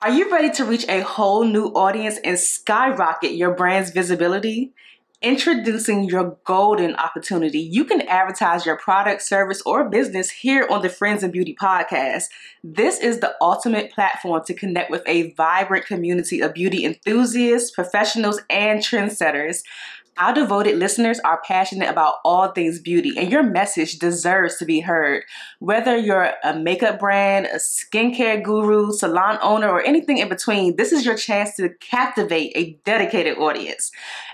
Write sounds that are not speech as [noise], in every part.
Are you ready to reach a whole new audience and skyrocket your brand's visibility? Introducing your golden opportunity. You can advertise your product, service, or business here on the Friends in Beauty podcast. This is the ultimate platform to connect with a vibrant community of beauty enthusiasts, professionals, and trendsetters. Our devoted listeners are passionate about all things beauty, and your message deserves to be heard. Whether you're a makeup brand, a skincare guru, salon owner, or anything in between, this is your chance to captivate a dedicated audience.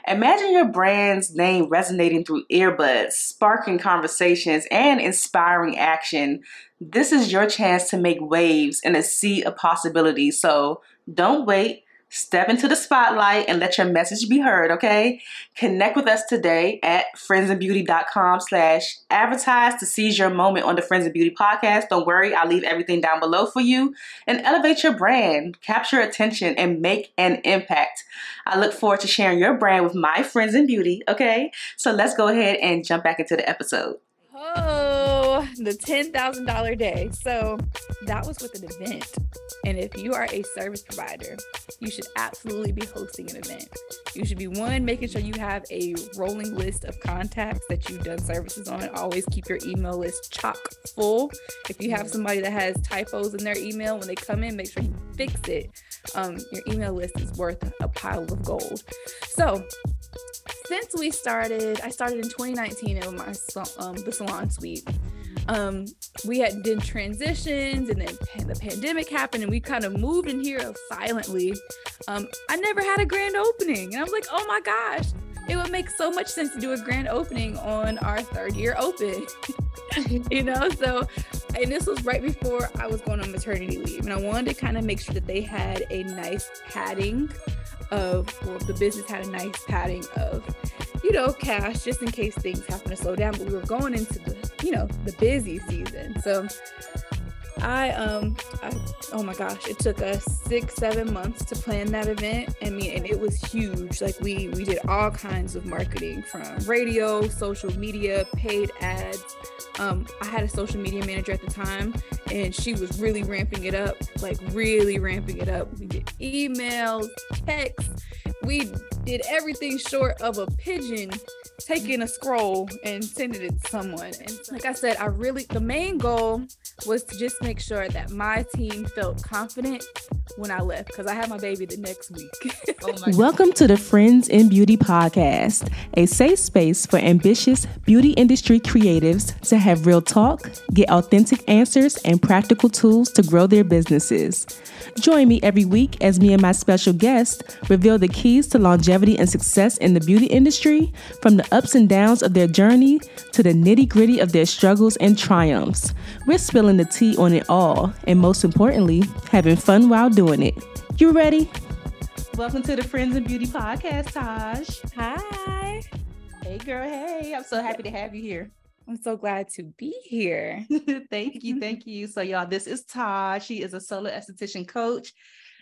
Imagine your brand's name resonating through earbuds, sparking conversations, and inspiring action. This is your chance to make waves in a sea of possibilities. So don't wait. Step into the spotlight and let your message be heard, okay? Connect with us today at friendsinbeauty.com slash advertise to seize your moment on the Friends in Beauty podcast. Don't worry, I'll leave everything down below for you. And elevate your brand, capture attention, and make an impact. I look forward to sharing your brand with my friends in beauty, okay? So let's go ahead and jump back into the episode. Oh, [laughs] the $10,000 day. So that was with an event. And if you are a service provider, you should absolutely be hosting an event. You should be one, making sure you have a rolling list of contacts that you've done services on. Always keep your email list chock full. If you have somebody that has typos in their email, when they come in, make sure you fix it. Um, your email list is worth a pile of gold. So since we started, I started in 2019 in my um, the salon suite. Um, we had did transitions, and then the pandemic happened, and we kind of moved in here silently. Um, I never had a grand opening, and I was like, oh my gosh, it would make so much sense to do a grand opening on our third year open. [laughs] you know, so and this was right before I was going on maternity leave, and I wanted to kind of make sure that they had a nice padding of well, the business had a nice padding of you know cash just in case things happen to slow down but we were going into the you know the busy season. So I um I, oh my gosh, it took us six, seven months to plan that event. I mean, and it was huge. Like we we did all kinds of marketing from radio, social media, paid ads. Um, I had a social media manager at the time, and she was really ramping it up, like really ramping it up. We did emails, texts, we did everything short of a pigeon taking a scroll and sending it to someone. And like I said, I really, the main goal was to just make sure that my team felt confident when I left because I had my baby the next week. oh [laughs] Welcome to the Friends in Beauty podcast, a safe space for ambitious beauty industry creatives to have real talk, get authentic answers, and practical tools to grow their businesses. Join me every week as me and my special guest reveal the keys to longevity and success in the beauty industry, from the ups and downs of their journey to the nitty gritty of their struggles and triumphs. We're spilling the tea on it all, and most importantly, having fun while doing it. You ready? Welcome to the Friends in Beauty podcast, Taj. Hi. Hey, girl. Hey, I'm so happy to have you here. I'm so glad to be here. [laughs] thank you. Thank you. So, y'all, this is Taj. She is a solo esthetician coach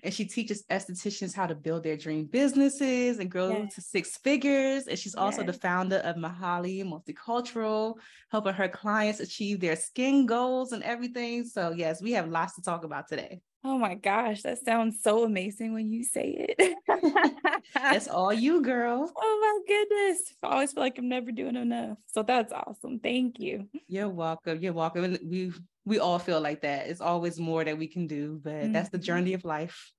and she teaches estheticians how to build their dream businesses and grow yes. to six figures. And she's also yes. the founder of Mahaly Multicultural, helping her clients achieve their skin goals and everything. So, yes, we have lots to talk about today. Oh my gosh, that sounds so amazing when you say it. [laughs] that's all you, girl. [laughs] Oh my goodness. I always feel like I'm never doing enough. So that's awesome. Thank you. You're welcome. You're welcome. We we all feel like that. It's always more that we can do, but mm-hmm. that's the mm-hmm. journey of life.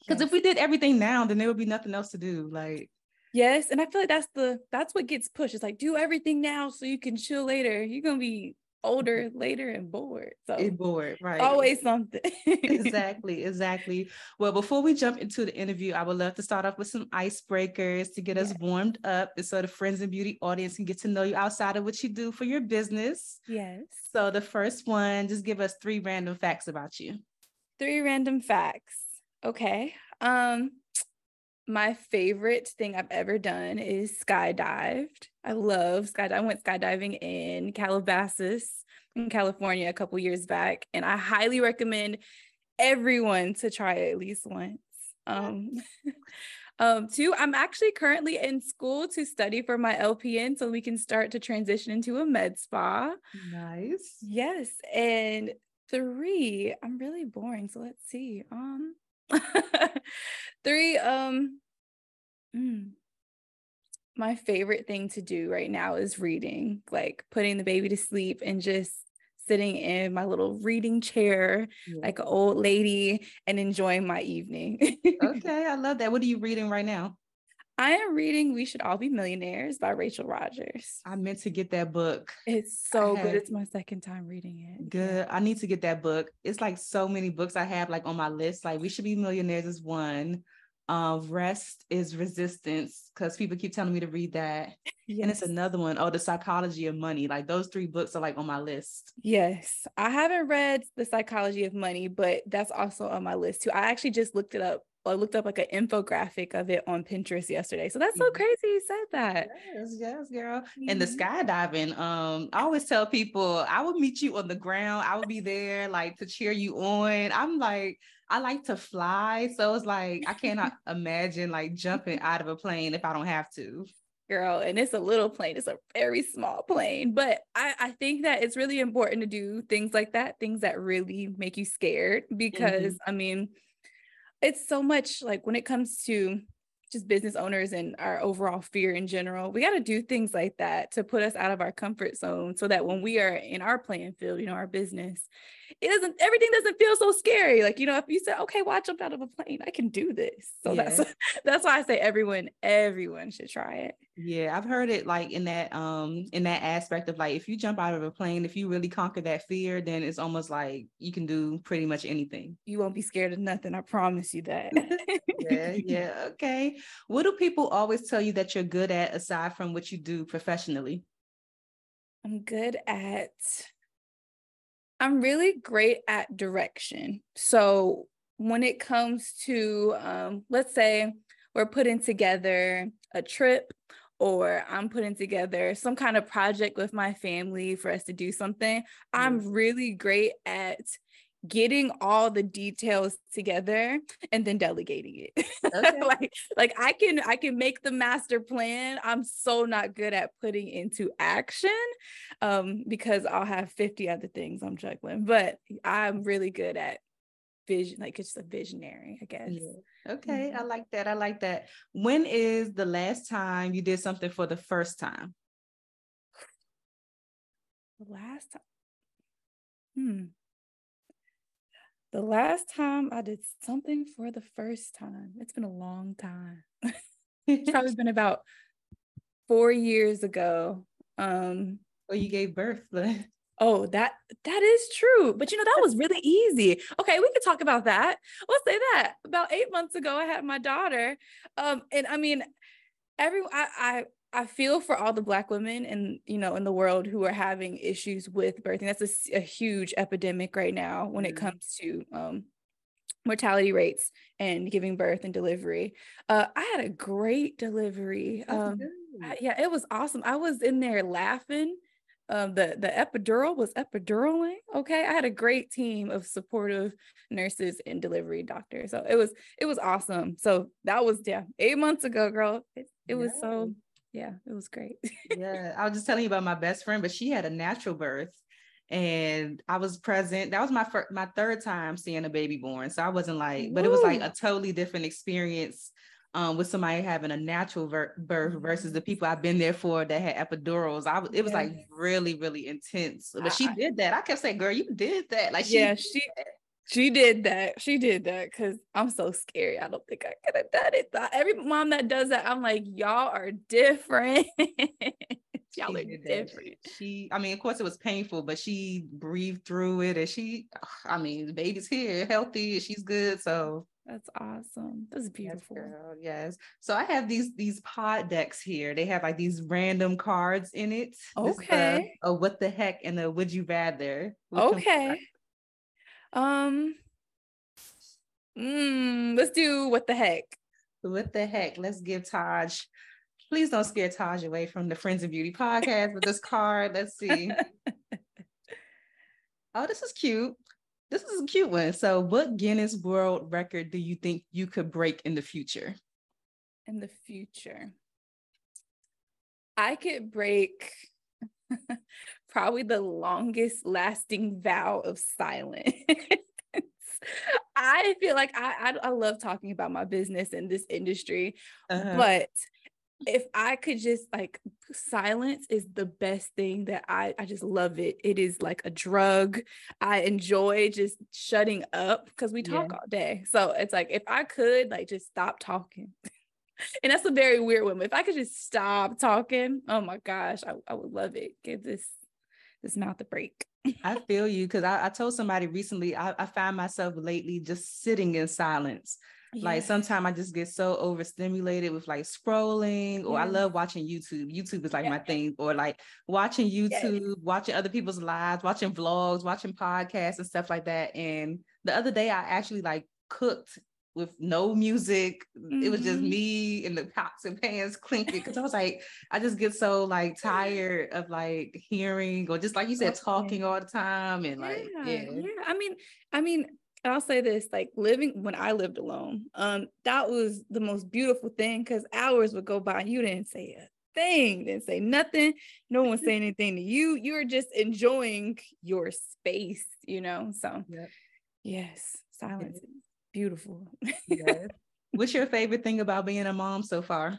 Because yes. if we did everything now, then there would be nothing else to do. Like Yes, and I feel like that's the that's what gets pushed. It's like do everything now so you can chill later. You're gonna be older later and bored. So it's bored, right? Always something. [laughs] exactly, exactly. Well, before we jump into the interview, I would love to start off with some icebreakers to get us warmed up, and so the friends and beauty audience can get to know you outside of what you do for your business. Yes. So the first one, just give us three random facts about you. Three random facts. Okay. Um, my favorite thing I've ever done is skydived. I love skydiving. I went skydiving in Calabasas in California a couple years back, and I highly recommend everyone to try it at least once. Um, [laughs] um, two, I'm actually currently in school to study for my LPN so we can start to transition into a med spa. Nice. Yes. And three, I'm really boring. So let's see. Um, [laughs] Three, um, mm, my favorite thing to do right now is reading, like putting the baby to sleep and just sitting in my little reading chair yeah. like an old lady and enjoying my evening. [laughs] okay, I love that. What are you reading right now? I am reading We Should All Be Millionaires by Rachel Rodgers. I meant to get that book. It's so good. It's my second time reading it. Good. I need to get that book. It's like so many books I have like on my list. Like We Should Be Millionaires is one. Uh, Rest is Resistance because people keep telling me to read that. Yes. And it's another one. Oh, The Psychology of Money. Like those three books are like on my list. Yes. I haven't read The Psychology of Money, but that's also on my list too. I actually just looked it up I looked up like an infographic of it on Pinterest yesterday. So that's so mm-hmm. crazy you said that. Yes, yes, girl. Mm-hmm. And the mm-hmm. skydiving, um, I always tell people I will meet you on the ground. I will be there like to cheer you on. I'm like, I like to fly. So it's like I cannot [laughs] imagine like jumping out of a plane if I don't have to. Girl, and it's a little plane, it's a very small plane. But I, I think that it's really important to do things like that, things that really make you scared. Because mm-hmm. I mean, it's so much like when it comes to just business owners and our overall fear in general, we got to do things like that to put us out of our comfort zone so that when we are in our playing field, you know, our business, it doesn't, everything doesn't feel so scary. Like, you know, if you say, okay, well, I jumped out of a plane, I can do this. So yeah. that's, [laughs] that's why I say everyone, everyone should try it. Yeah, I've heard it like in that um in that aspect of like if you jump out of a plane, if you really conquer that fear, then it's almost like you can do pretty much anything. You won't be scared of nothing. I promise you that. yeah, yeah. Okay. What do people always tell you that you're good at aside from what you do professionally? I'm good at I'm really great at direction. So when it comes to um let's say we're putting together a trip or I'm putting together some kind of project with my family for us to do something, I'm really great at getting all the details together and then delegating it. [laughs] Okay. like like i can i can make the master plan. I'm so not good at putting into action um because i'll have 50 other things i'm juggling but i'm really good at vision like it's a visionary i guess. Yeah. okay mm-hmm. i like that i like that. When is the last time you did something for the first time? The last time hmm. The last time i did something for the first time it's been a long time. [laughs] It's probably been about four years ago um well you gave birth Oh, that that is true. But you know, that was really easy. Okay, we could talk about that. We'll say that. About eight months ago, I had my daughter. Um, and I mean, every I, I I feel for all the black women and you know in the world who are having issues with birthing. That's a, a huge epidemic right now when mm-hmm. it comes to um, mortality rates and giving birth and delivery. Uh, I had a great delivery. Um, I, yeah, it was awesome. I was in there laughing um, the the epidural was epiduraling. Okay, I had a great team of supportive nurses and delivery doctors, so it was it was awesome. So that was yeah, eight months ago, girl. It, it was so yeah, it was great. yeah, I was just telling you about my best friend, but she had a natural birth, and I was present. That was my first, my third time seeing a baby born, so I wasn't like, but it was like a totally different experience um, with somebody having a natural ver- birth versus the people I've been there for that had epidurals. I it was yeah. like really, really intense. But she did that. I kept saying, girl, you did that. Like she yeah, she she did that. She did that because I'm so scary. I don't think I could have done it. Every mom that does that, I'm like, y'all are different. [laughs] y'all are different. She, I mean, of course, it was painful, but she breathed through it, and she, I mean, the baby's here, healthy, she's good. So that's awesome. That's beautiful. Yes, yes. So I have these these pod decks here. They have like these random cards in it. Okay. A, a what the heck and a would you rather. okay. Um. Mm, let's do what the heck. What the heck? Let's give Taj. Please don't scare Taj away from the Friends of Beauty podcast with this card. Let's see. [laughs] oh, this is cute. This is a cute one. So, what Guinness World Record do you think you could break in the future? In the future, I could break [laughs] probably the longest lasting vow of silence. [laughs] I feel like I, I, I love talking about my business in this industry, Uh-huh. but if I could just like silence is the best thing that I I just love it. It is like a drug. I enjoy just shutting up because we talk Yeah. all day. So it's like if I could like just stop talking. [laughs] and that's a very weird one. but If I could just stop talking, oh my gosh, I, I would love it. Give this this mouth a break. I feel you because I, I told somebody recently I, I find myself lately just sitting in silence. Like sometimes I just get so overstimulated with like scrolling, or I love watching YouTube. YouTube is like my thing, or like watching. YouTube, watching other people's lives, watching vlogs, watching podcasts and stuff like that. And the other day I actually like cooked with no music. It was just Mhm. me and the pots and pans clinking because I was [laughs] like, I just get so like tired of like hearing or just like you said, talking all the time and like yeah. yeah. I mean, I mean, I'll say this: like living when I lived alone, um, that was the most beautiful thing because hours would go by and you didn't say a thing, didn't say nothing. No one [laughs] saying anything to you. You were just enjoying your space, you know. So Yep. yes, silence is beautiful. Yes. [laughs] What's your favorite thing about being a mom so far?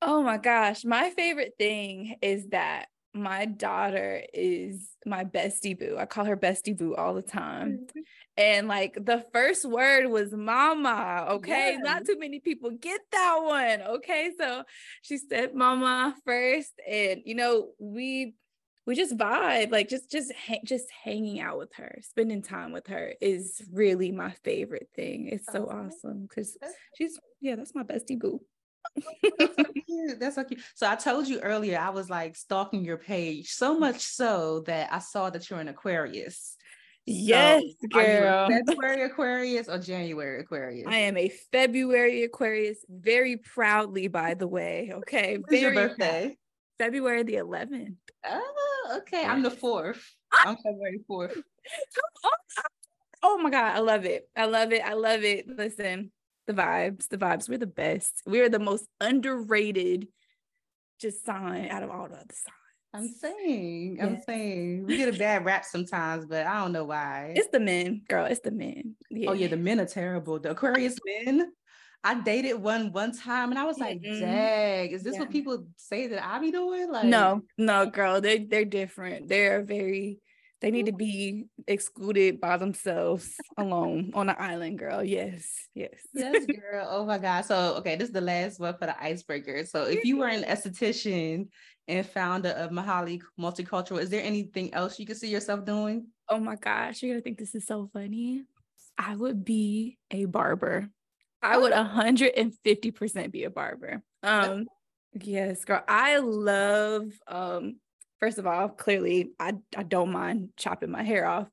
Oh my gosh, my favorite thing is that my daughter is my bestie boo. I call her bestie boo all the time. Mm-hmm. And like the first word was mama. Okay. Not too many people get that one. Okay. So she said mama first. And you know, we we just vibe, like just just ha- just hanging out with her, spending time with her is really my favorite thing. It's so awesome because she's yeah, that's my bestie boo. That's so cute. That's so cute. So I told you earlier I was like stalking your page so much so that I saw that you're an Aquarius. Yes, So, are you a girl. February Aquarius or January Aquarius? I am a February Aquarius, very proudly, by the way. Okay. When's your birthday? February the 11th. Oh, okay. I'm the fourth. Ah! I'm February fourth. Oh my God. I love it. I love it. I love it. Listen, the vibes, the vibes. We're the best. We're the most underrated just sign out of all the other signs. I'm saying, I'm saying we get a [laughs] bad rap sometimes, but I don't know why. It's the men, girl. It's the men. Oh yeah, the men are terrible. The Aquarius [laughs] men. I dated one one time and I was like, Mm-mm. dang, is this what people say that I be doing? Like no, no, girl. They they're different. They're very. They need to be excluded by themselves, alone on an island, girl. Yes, yes. Yes, girl. Oh my God. So, okay, this is the last one for the icebreaker. So, if you were an esthetician and founder of Mahaly Multicultural, is there anything else you could see yourself doing? Oh my gosh, you're gonna think this is so funny. I would be a barber. I would 150% be a barber. [laughs] Um, yes, girl. I love um first of all, clearly I, I don't mind chopping my hair off,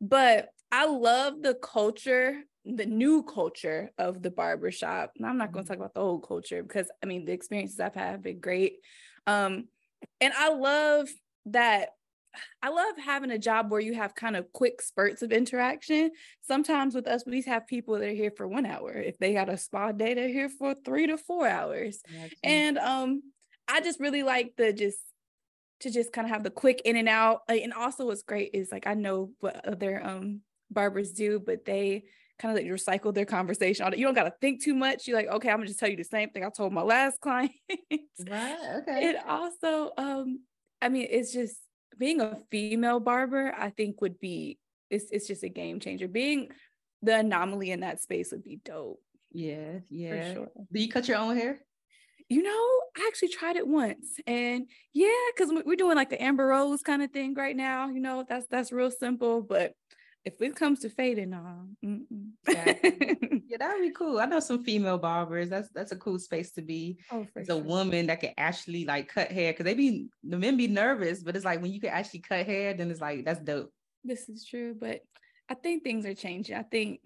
but I love the culture, the new culture of the barbershop. And I'm not going to talk about the old culture because I mean the experiences I've had have been great. Um, and I love that I love having a job where you have kind of quick spurts of interaction. Sometimes with us, we have people that are here for one hour. If they got a spa day, they're here for three to four hours. And um, I just really like the just to just kind of have the quick in and out. And also what's great is like I know what other um barbers do, but they kind of like recycle their conversation. You don't gotta think too much. You're like, okay, I'm gonna just tell you the same thing I told my last [laughs] client. right. Okay. it also um i mean it's just being a female barber i think would be it's, it's just a game changer being the anomaly in that space would be dope yeah. for Yeah. sure Do you cut your own hair? You know i actually tried it once and yeah because we're doing like the amber rose kind of thing right now you know that's that's real simple but if it comes to fading mm-mm. [laughs] Yeah, that would be cool. I know some female barbers. That's that's a cool space to be. oh for As a woman that can actually like cut hair because they be the men be nervous, but it's like when you can actually cut hair, then it's like that's dope. this is true but i think things are changing i think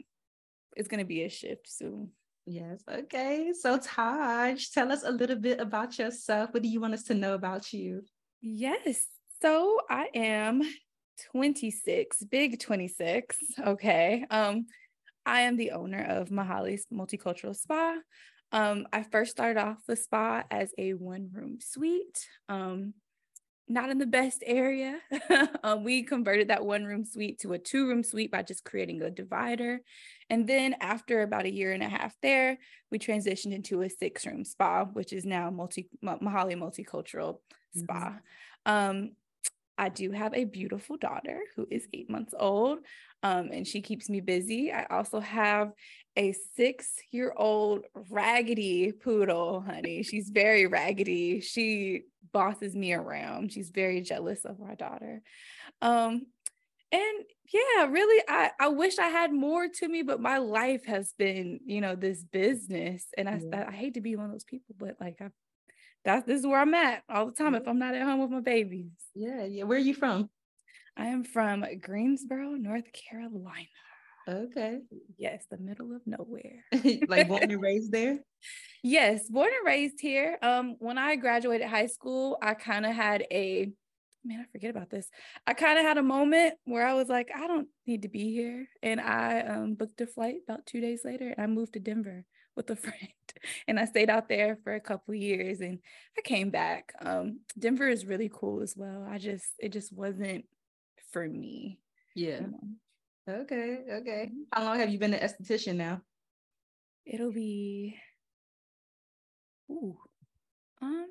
it's going to be a shift soon Yes. Okay. So Taj, tell us a little bit about yourself. What do you want us to know about you? Yes. So I am 26, big 26. Okay. Um, I am the owner of Mahaly's Multicultural Spa. Um, I first started off the spa as a one room suite. Um, not in the best area. [laughs] um, we converted that one room suite to a two room suite by just creating a divider. And then after about a year and a half there, we transitioned into a six room spa, which is now multi Mahaly multicultural spa. Mm-hmm. Um, I do have a beautiful daughter who is eight months old, um, and she keeps me busy. I also have a six year old raggedy poodle, honey. She's very raggedy. She bosses me around. She's very jealous of my daughter. Um, and yeah, really, I, I wish I had more to me, but my life has been, you know, this business. And I, yeah. I, I hate to be one of those people, but like I that's this is where I'm at all the time if I'm not at home with my babies. Yeah, yeah. Where are you from? I am from Greensboro, North Carolina. Okay. Yes, the middle of nowhere. [laughs] like born and [laughs] raised there? Yes, born and raised here. Um, when I graduated high school, I kind of had a man, I forget about this. I kind of had a moment where I was like, I don't need to be here. And I um, booked a flight about two days later and I moved to Denver with a [laughs] friend and I stayed out there for a couple years and I came back. Um, Denver is really cool as well. I just it just wasn't for me. Yeah. You know? Okay, okay. Mm-hmm. How long have you been an esthetician now? It'll be ooh, um,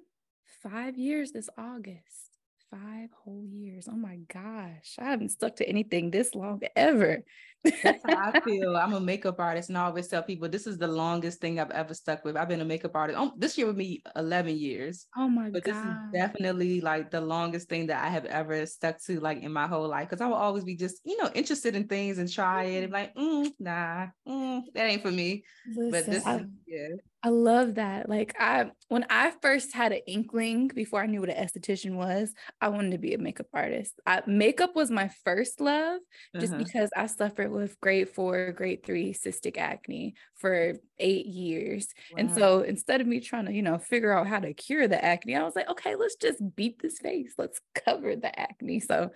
five years this August five whole years. Oh my gosh. I haven't stuck to anything this long ever. That's how I [laughs] feel. I'm a makeup artist and I always tell people this is the longest thing I've ever stuck with. I've been a makeup artist. Oh, this year would be 11 years. Oh my gosh. but God. this is definitely like the longest thing that I have ever stuck to like in my whole life. Cause I will always be just, you know, interested in things and try it and like, mm, nah, mm, that ain't for me. Listen, but this I, is, yeah. I love that. Like I when I first had an inkling before I knew what an esthetician was, I wanted to be a makeup artist. I, makeup was my first love just uh-huh. because I suffered with grade 4, grade 3 cystic acne for 8 years. Wow. And so instead of me trying to, you know, figure out how to cure the acne, I was like, okay, let's just beat this face. Let's cover the acne. So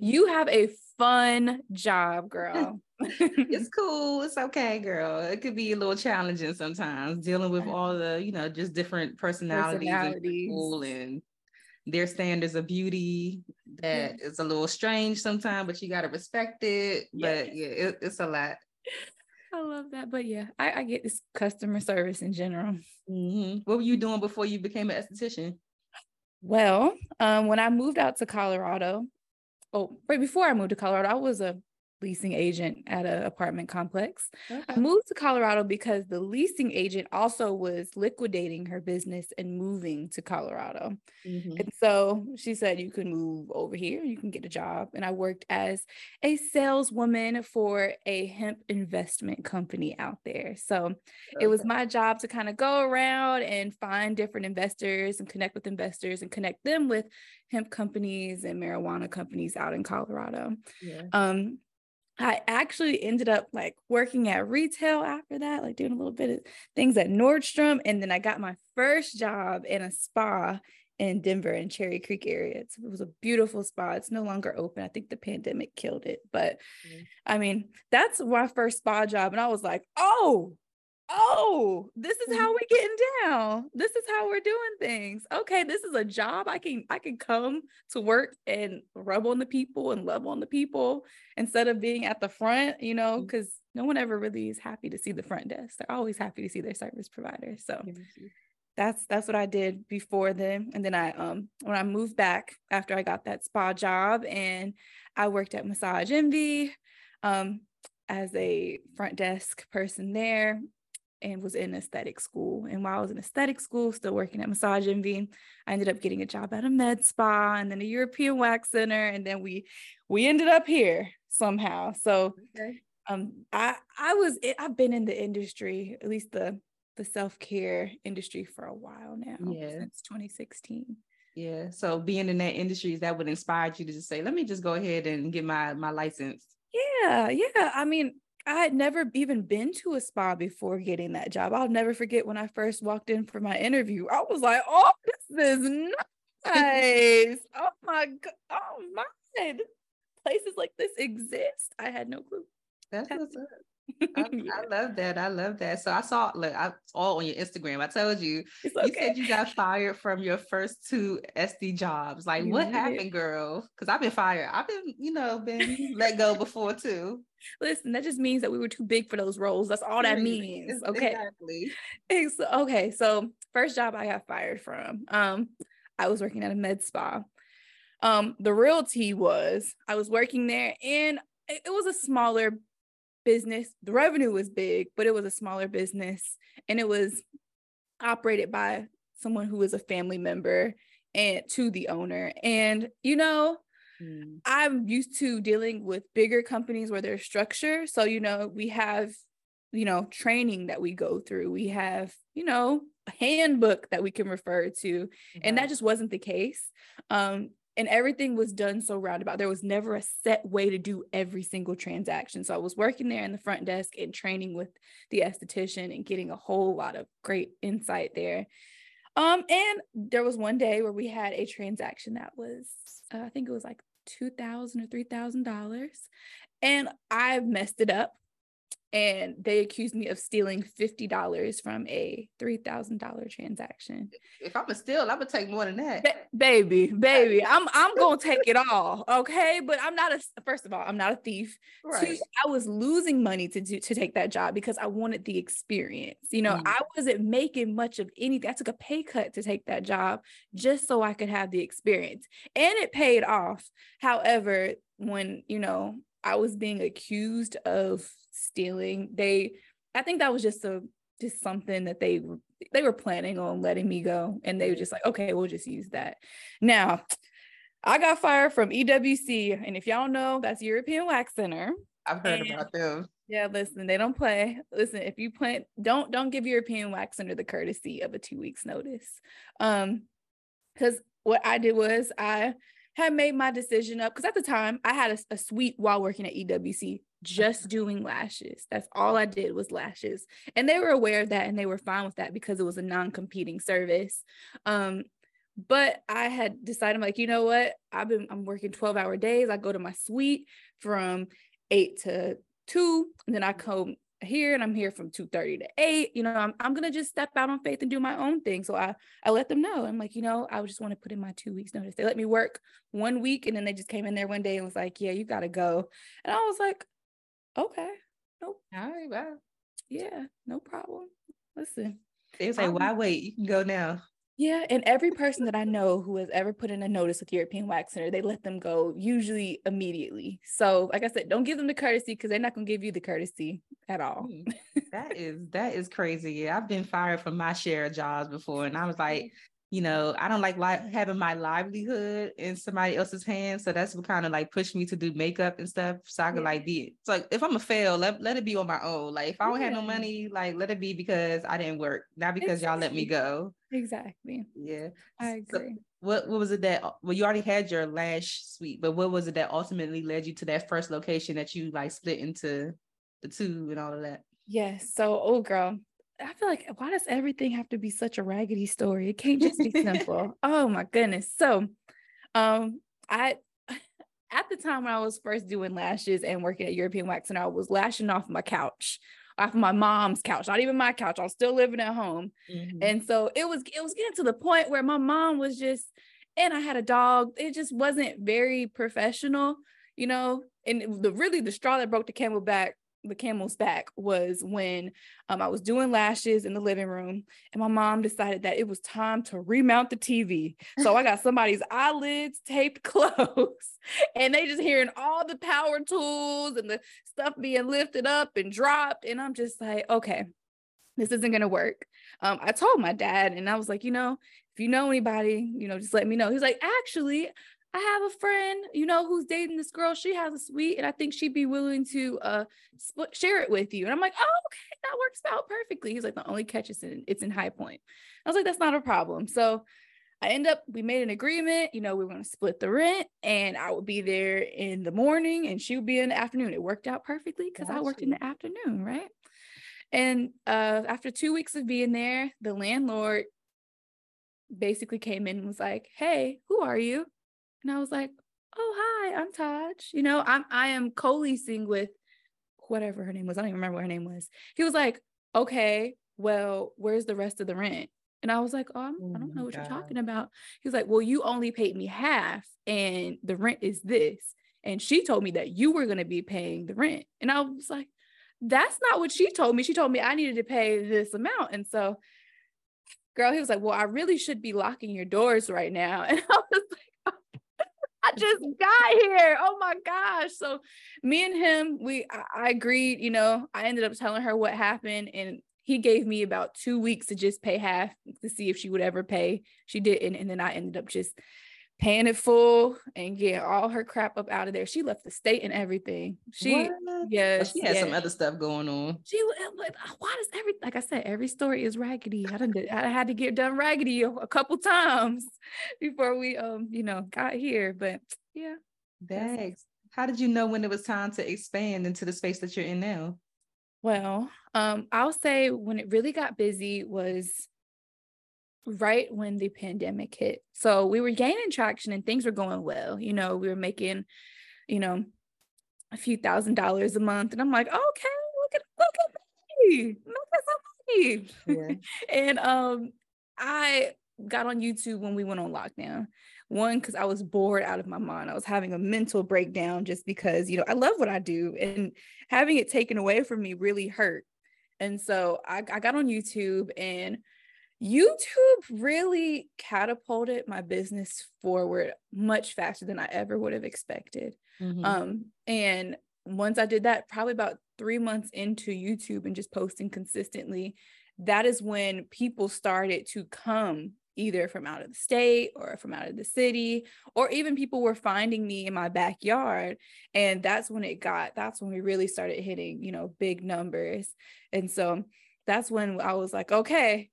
you have a fun job, girl [laughs] it's cool. It's okay, girl. It could be a little challenging sometimes dealing with all the, you know, just different personalities, personalities. And, and their standards of beauty that yeah. is a little strange sometimes, but you got to respect it. Yeah. But yeah, it, it's a lot. I love that. But yeah, I, I get this customer service in general. Mm-hmm. What were you doing before you became an esthetician? Well, um, when I moved out to Colorado, oh, right before I moved to Colorado, I was a leasing agent at an apartment complex. Okay. I moved to Colorado because the leasing agent also was liquidating her business and moving to Colorado. Mm-hmm. And so she said, You can move over here, you can get a job. And I worked as a saleswoman for a hemp investment company out there. So okay. it was my job to kind of go around and find different investors and connect with investors and connect them with hemp companies and marijuana companies out in Colorado. Yeah. Um, I actually ended up like working at retail after that, like doing a little bit of things at Nordstrom. And then I got my first job in a spa in Denver in Cherry Creek area. It's, it was a beautiful spa. It's no longer open. I think the pandemic killed it. But mm. I mean, that's my first spa job. And I was like, oh, oh, this is how mm-hmm. we're getting down. This is how we're doing things. Okay, this is a job. I can I can come to work and rub on the people and love on the people instead of being at the front, you know, because mm-hmm. no one ever really is happy to see the front desk. They're always happy to see their service provider. So that's that's what I did before then. And then I um when I moved back after I got that spa job and I worked at Massage Envy um as a front desk person there and was in aesthetic school. And while I was in aesthetic school, still working at Massage Envy, I ended up getting a job at a med spa and then a European wax center. And then we we ended up here somehow. So okay. um I I was I've been in the industry, at least the the self-care industry for a while now, yeah. since 2016. Yeah. So being in that industry, is that would inspire you to just say, let me just go ahead and get my my license. Yeah, yeah. I mean, I had never even been to a spa before getting that job. I'll never forget when I first walked in for my interview. I was like, "Oh, this is nice! oh my god! Oh my! Places like this exist. I had no clue." That's what's up. I. [laughs] I, love that. I love that. So I saw, look, I all on your Instagram. I told you, okay. you said you got fired from your first two SD jobs. Like, you what happened, it. girl? Because I've been fired. I've been, you know, been let go before too. Listen, that just means that we were too big for those roles. That's all that means. Okay. Exactly. okay. So first job I got fired from. Um, I was working at a med spa. Um, the real tea was I was working there and it, it was a smaller business. The revenue was big, but it was a smaller business and it was operated by someone who was a family member and to the owner. And you know, mm. I'm used to dealing with bigger companies where there's structure. So, you know, we have, you know, training that we go through. We have, you know, a handbook that we can refer to. And that just wasn't the case. Um, and everything was done so roundabout. There was never a set way to do every single transaction. So I was working there in the front desk and training with the esthetician and getting a whole lot of great insight there. Um, and there was one day where we had a transaction that was, uh, I think it was like two thousand or three thousand dollars, and I messed it up and they accused me of stealing $50 from a $3,000 transaction. If I'm a steal, I'm gonna take more than that. Ba- baby, baby, I'm I'm to take it [laughs] all, okay? But I'm not a first of all, I'm not a thief. Right. Two, I was losing money to do to take that job because I wanted the experience. You know, mm. I wasn't making much of anything. I took a pay cut to take that job just so I could have the experience. And it paid off. However, when, you know, I was being accused of stealing. They, I think that was just a just something that they they were planning on letting me go, and they were just like, okay, we'll just use that. Now, I got fired from EWC, and if y'all know, that's European Wax Center. I've heard and, about them. Yeah, listen, they don't play. Listen, if you plan, don't don't give European Wax Center the courtesy of a two weeks notice. Um, because what I did was I had made my decision up because at the time I had a, a suite while working at EWC just doing lashes. That's all I did was lashes. And they were aware of that and they were fine with that because it was a non-competing service. Um, but I had decided I'm like, you know what? I've been I'm working 12 hour days. I go to my suite from eight to two, and then I come here and I'm here from 2:30 to 8. You know, I'm I'm gonna just step out on faith and do my own thing. So I I let them know. I'm like, you know, I just want to put in my two weeks notice. They let me work one week and then they just came in there one day and was like, Yeah, you gotta go. And I was like, Okay. Nope. All right, well. Yeah, no problem. Listen. They was like, um, why wait? You can go now. Yeah, and every person that I know who has ever put in a notice with European Wax Center, they let them go usually immediately. So, like I said, don't give them the courtesy because they're not gonna give you the courtesy at all. Hmm. [laughs] that is that is crazy. I've been fired from my share of jobs before, and I was like, you know, I don't like li- having my livelihood in somebody else's hands. So that's what kind of like pushed me to do makeup and stuff. So I could yeah. like be so like if I'm a fail, let, let it be on my own. Like if I don't yeah. have no money, like let it be because I didn't work, not because exactly. y'all let me go. Exactly. Yeah. I agree. So what what was it that uh, well you already had your lash suite, but what was it that ultimately led you to that first location that you like split into the two and all of that? Yes. So oh girl, I feel like why does everything have to be such a raggedy story? It can't just be simple. oh my goodness. So um I [laughs] at the time when I was first doing lashes and working at European Wax and I was lashing off my couch, off my mom's couch, not even my couch. I was still living at home. Mm-hmm. And so it was it was getting to the point where my mom was just and I had a dog. It just wasn't very professional, you know. And the really the straw that broke the camel back the camel's back was when um, I was doing lashes in the living room, and my mom decided that it was time to remount the TV. So I got somebody's eyelids taped [laughs] close, and they just hearing all the power tools and the stuff being lifted up and dropped. And I'm just like, okay, this isn't gonna work. Um, I told my dad, and I was like, you know, if you know anybody, you know, just let me know. He's like, actually, I have a friend, you know, who's dating this girl. She has a suite, and I think she'd be willing to uh split, share it with you. And I'm like, oh, okay, that works out perfectly. He's like, the only catch is in it's in High Point. I was like, that's not a problem. So I end up, we made an agreement, you know, we were going to split the rent, and I would be there in the morning, and she would be in the afternoon. It worked out perfectly because I worked in the afternoon, right? And uh, after two weeks of being there, the landlord basically came in and was like, "Hey, who are you?" And I was like, oh, hi, I'm Taj. You know, I'm, I am co-leasing with whatever her name was. I don't even remember what her name was. He was like, okay, well, where's the rest of the rent? And I was like, oh, oh I don't know what God. you're talking about. He was like, well, you only paid me half and the rent is this. And she told me that you were going to be paying the rent. And I was like, that's not what she told me. She told me I needed to pay this amount. And so, girl, he was like, well, I really should be locking your doors right now. [laughs] And I was I just got here. Oh my gosh. So me and him, we I, I agreed, you know, I ended up telling her what happened and he gave me about two weeks to just pay half to see if she would ever pay. She didn't. And then I ended up just paying it full and get all her crap up out of there. She left the state and everything. She, yeah, she had some other stuff going on. She like, why does every, like I said, every story is raggedy. I didn't, I had to get done raggedy a, a couple times [laughs] before we, um, you know, got here. But yeah. Thanks. How did you know when it was time to expand into the space that you're in now? Well, um, I'll say when it really got busy was right when the pandemic hit. So we were gaining traction and things were going well. You know, we were making, you know, a few thousand dollars a month. And I'm like, okay, look at look at me. Look at somebody. Yeah. [laughs] and um I got on YouTube when we went on lockdown. One, because I was bored out of my mind. I was having a mental breakdown just because, you know, I love what I do and having it taken away from me really hurt. And so I, I got on YouTube and YouTube really catapulted my business forward much faster than I ever would have expected. Mm-hmm. Um, and once I did that, probably about three months into YouTube and just posting consistently, that is when people started to come either from out of the state or from out of the city, or even people were finding me in my backyard. And that's when it got, that's when we really started hitting, you know, big numbers. And so that's when I was like, okay,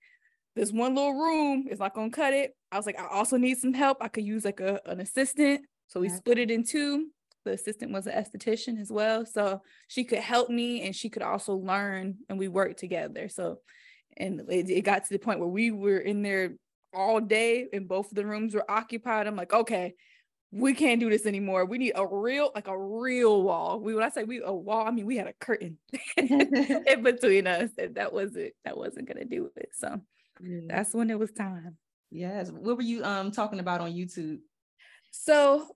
this one little room is not gonna cut it. I was like, I also need some help. I could use like a, an assistant. So we split it in two. The assistant was an esthetician as well. So she could help me and she could also learn and we worked together. So and it, it got to the point where we were in there all day and both of the rooms were occupied. I'm like, okay, we can't do this anymore. We need a real, like a real wall. We when I say we a wall, I mean we had a curtain [laughs] in [laughs] between us, and that wasn't that wasn't gonna do it. So yeah. that's when it was time. Yes. What were you um talking about on YouTube? So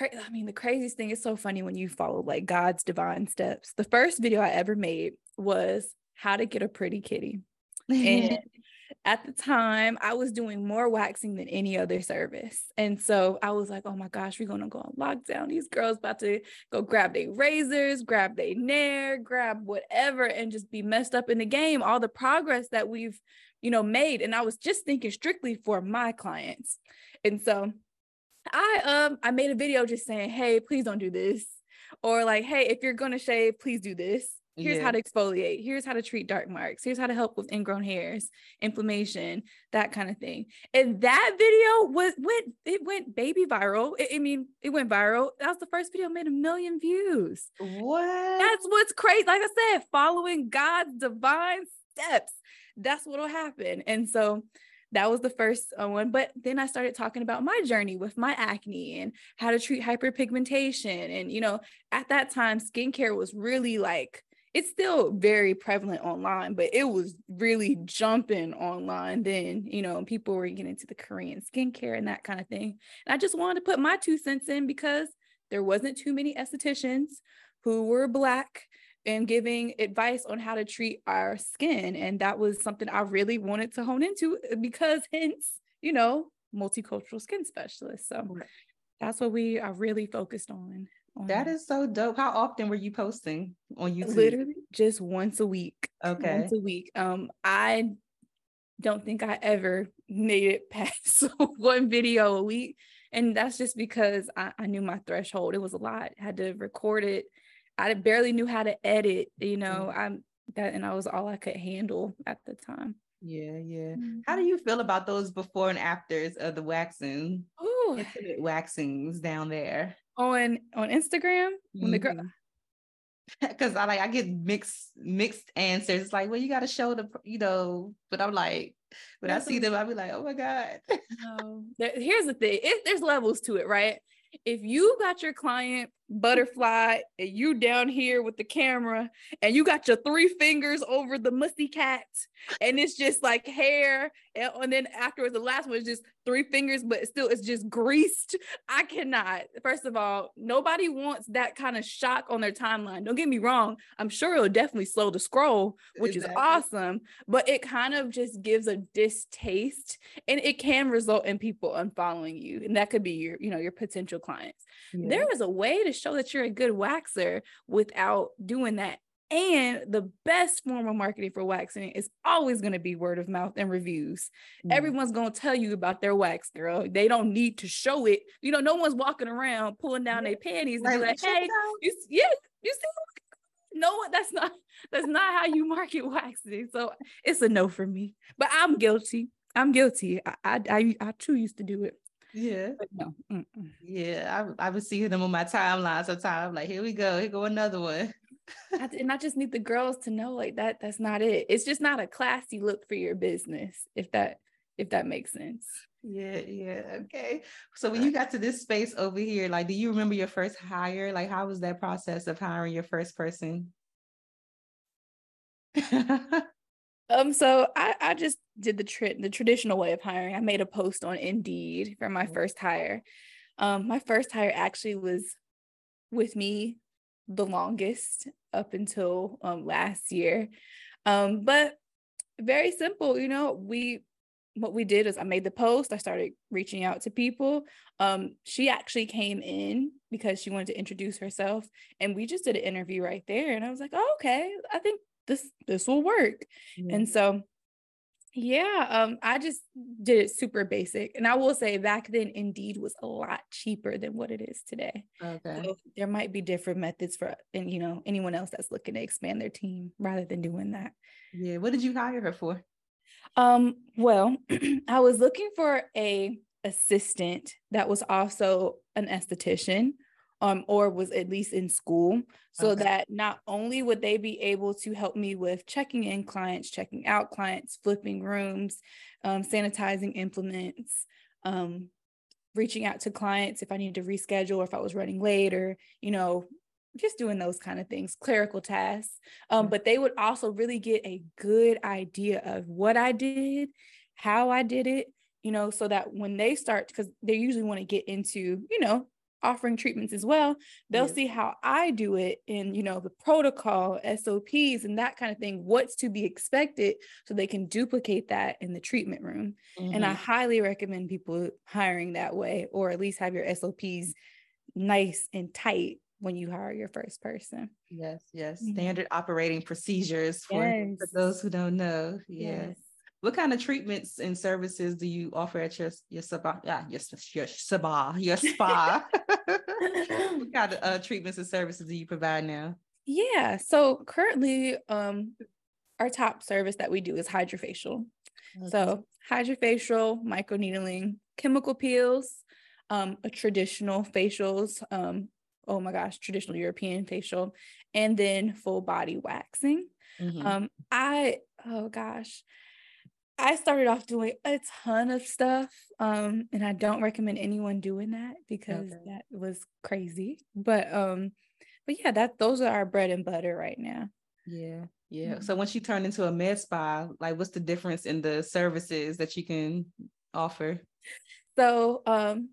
I mean, the craziest thing is so funny when you follow like God's divine steps. The first video I ever made was how to get a pretty kitty. And [laughs] at the time, I was doing more waxing than any other service. And so I was like, oh my gosh, we're going to go on lockdown. These girls about to go grab their razors, grab their nair, grab whatever, and just be messed up in the game. All the progress that we've you know, made. And I was just thinking strictly for my clients. And so I um I made a video just saying, hey, please don't do this. Or like, hey, if you're gonna shave, please do this. Here's yeah. how to exfoliate. Here's how to treat dark marks. Here's how to help with ingrown hairs, inflammation, that kind of thing. And that video was went it went baby viral. It, I mean, it went viral. That was the first video made a million views. What? That's what's crazy. Like I said, following God's divine steps that's what'll happen. And so that was the first uh, one. But then I started talking about my journey with my acne and how to treat hyperpigmentation. And, you know, at that time, skincare was really like, it's still very prevalent online, but it was really jumping online then, you know, people were getting into the Korean skincare and that kind of thing. And I just wanted to put my two cents in because there wasn't too many estheticians who were Black and giving advice on how to treat our skin. And that was something I really wanted to hone into uh, because, hence, you know, multicultural skin specialist. So right. that's what we are really focused on. on. That is so dope. How often were you posting on YouTube? Literally just once a week. Okay. Once a week. Um, I don't think I ever made it [laughs] past [laughs] one video a week. And that's just because I, I knew my threshold. It was a lot. I had to record it I barely knew how to edit, you know, mm-hmm. I'm that and I was all I could handle at the time. Yeah, yeah. Mm-hmm. How do you feel about those before and afters of the waxing? Ooh. Intimate waxings down there. On on Instagram? When mm-hmm. the girl [laughs] because I like I get mixed mixed answers. It's like, well, you got to show the, you know. But I'm like, when I see them, I'll be like, oh my god. no. Here's the thing: it, there's levels to it, right? If you got your client butterfly and you down here with the camera and you got your three fingers over the musty cat and it's just like hair and, and then afterwards the last one is just three fingers but still it's just greased. I cannot. First of all nobody wants that kind of shock on their timeline. Don't get me wrong. I'm sure it'll definitely slow the scroll which exactly. is awesome but it kind of just gives a distaste and it can result in people unfollowing you and that could be your you know your potential clients. Yeah. there is a way to show that you're a good waxer without doing that and the best form of marketing for waxing is always going to be word of mouth and reviews. Mm. Everyone's going to tell you about their wax, girl. They don't need to show it. You know, no one's walking around pulling down their panties and be like, "Hey, you, yeah, you see." No, that's not that's not how you market waxing. So it's a no for me. But I'm guilty. I'm guilty. I I I, I too used to do it. Yeah. But no. Mm-mm. Yeah, I I was seeing them on my timeline sometimes. Like, here we go. Here go another one. and I just need the girls to know like that that's not it. It's just not a classy look for your business if that if that makes sense. Yeah, yeah. Okay. So when you got to this space over here, like do you remember your first hire? Like how was that process of hiring your first person? [laughs] um so I I just did the tra- the traditional way of hiring. I made a post on Indeed for my first hire. Um my first hire actually was with me the longest up until um, last year. Um, but very simple, you know, we what we did is I made the post, I started reaching out to people. Um, she actually came in because she wanted to introduce herself and we just did an interview right there. And I was like, oh, okay, I think this this will work. Mm-hmm. And so yeah, um, I just did it super basic. And I will say back then Indeed was a lot cheaper than what it is today. Okay. So there might be different methods for and you know anyone else that's looking to expand their team rather than doing that. Yeah. What did you hire her for? Um, well, [clears throat] I was looking for a assistant that was also an esthetician um, or was at least in school so okay. that not only would they be able to help me with checking in clients, checking out clients, flipping rooms, um, sanitizing implements, um, reaching out to clients if I needed to reschedule or if I was running late or, you know, just doing those kind of things, clerical tasks. Um, mm-hmm. But they would also really get a good idea of what I did, how I did it, you know, so that when they start, because they usually want to get into, you know, offering treatments as well they'll yes. see how i do it in you know the protocol sops and that kind of thing what's to be expected so they can duplicate that in the treatment room mm-hmm. and i mm-hmm. highly recommend people hiring that way or at least have your sops nice and tight when you hire your first person yes yes mm-hmm. standard operating procedures for, yes. for, those who don't know yes. yes what kind of treatments and services do you offer at your your spa? Yeah, your, your spa, your spa. [laughs] what kind of uh, treatments and services do you provide now? Yeah, so currently, um, our top service that we do is hydrofacial. Okay. So hydrofacial, microneedling, chemical peels, um, a traditional facials, um, oh my gosh, traditional European facial, and then full body waxing. Mm-hmm. Um, I oh gosh, I started off doing a ton of stuff. Um, and I don't recommend anyone doing that because okay. that was crazy. But um, but yeah, that those are our bread and butter right now. Yeah. Yeah. Mm-hmm. So once you turn into a med spa, like what's the difference in the services that you can offer? So um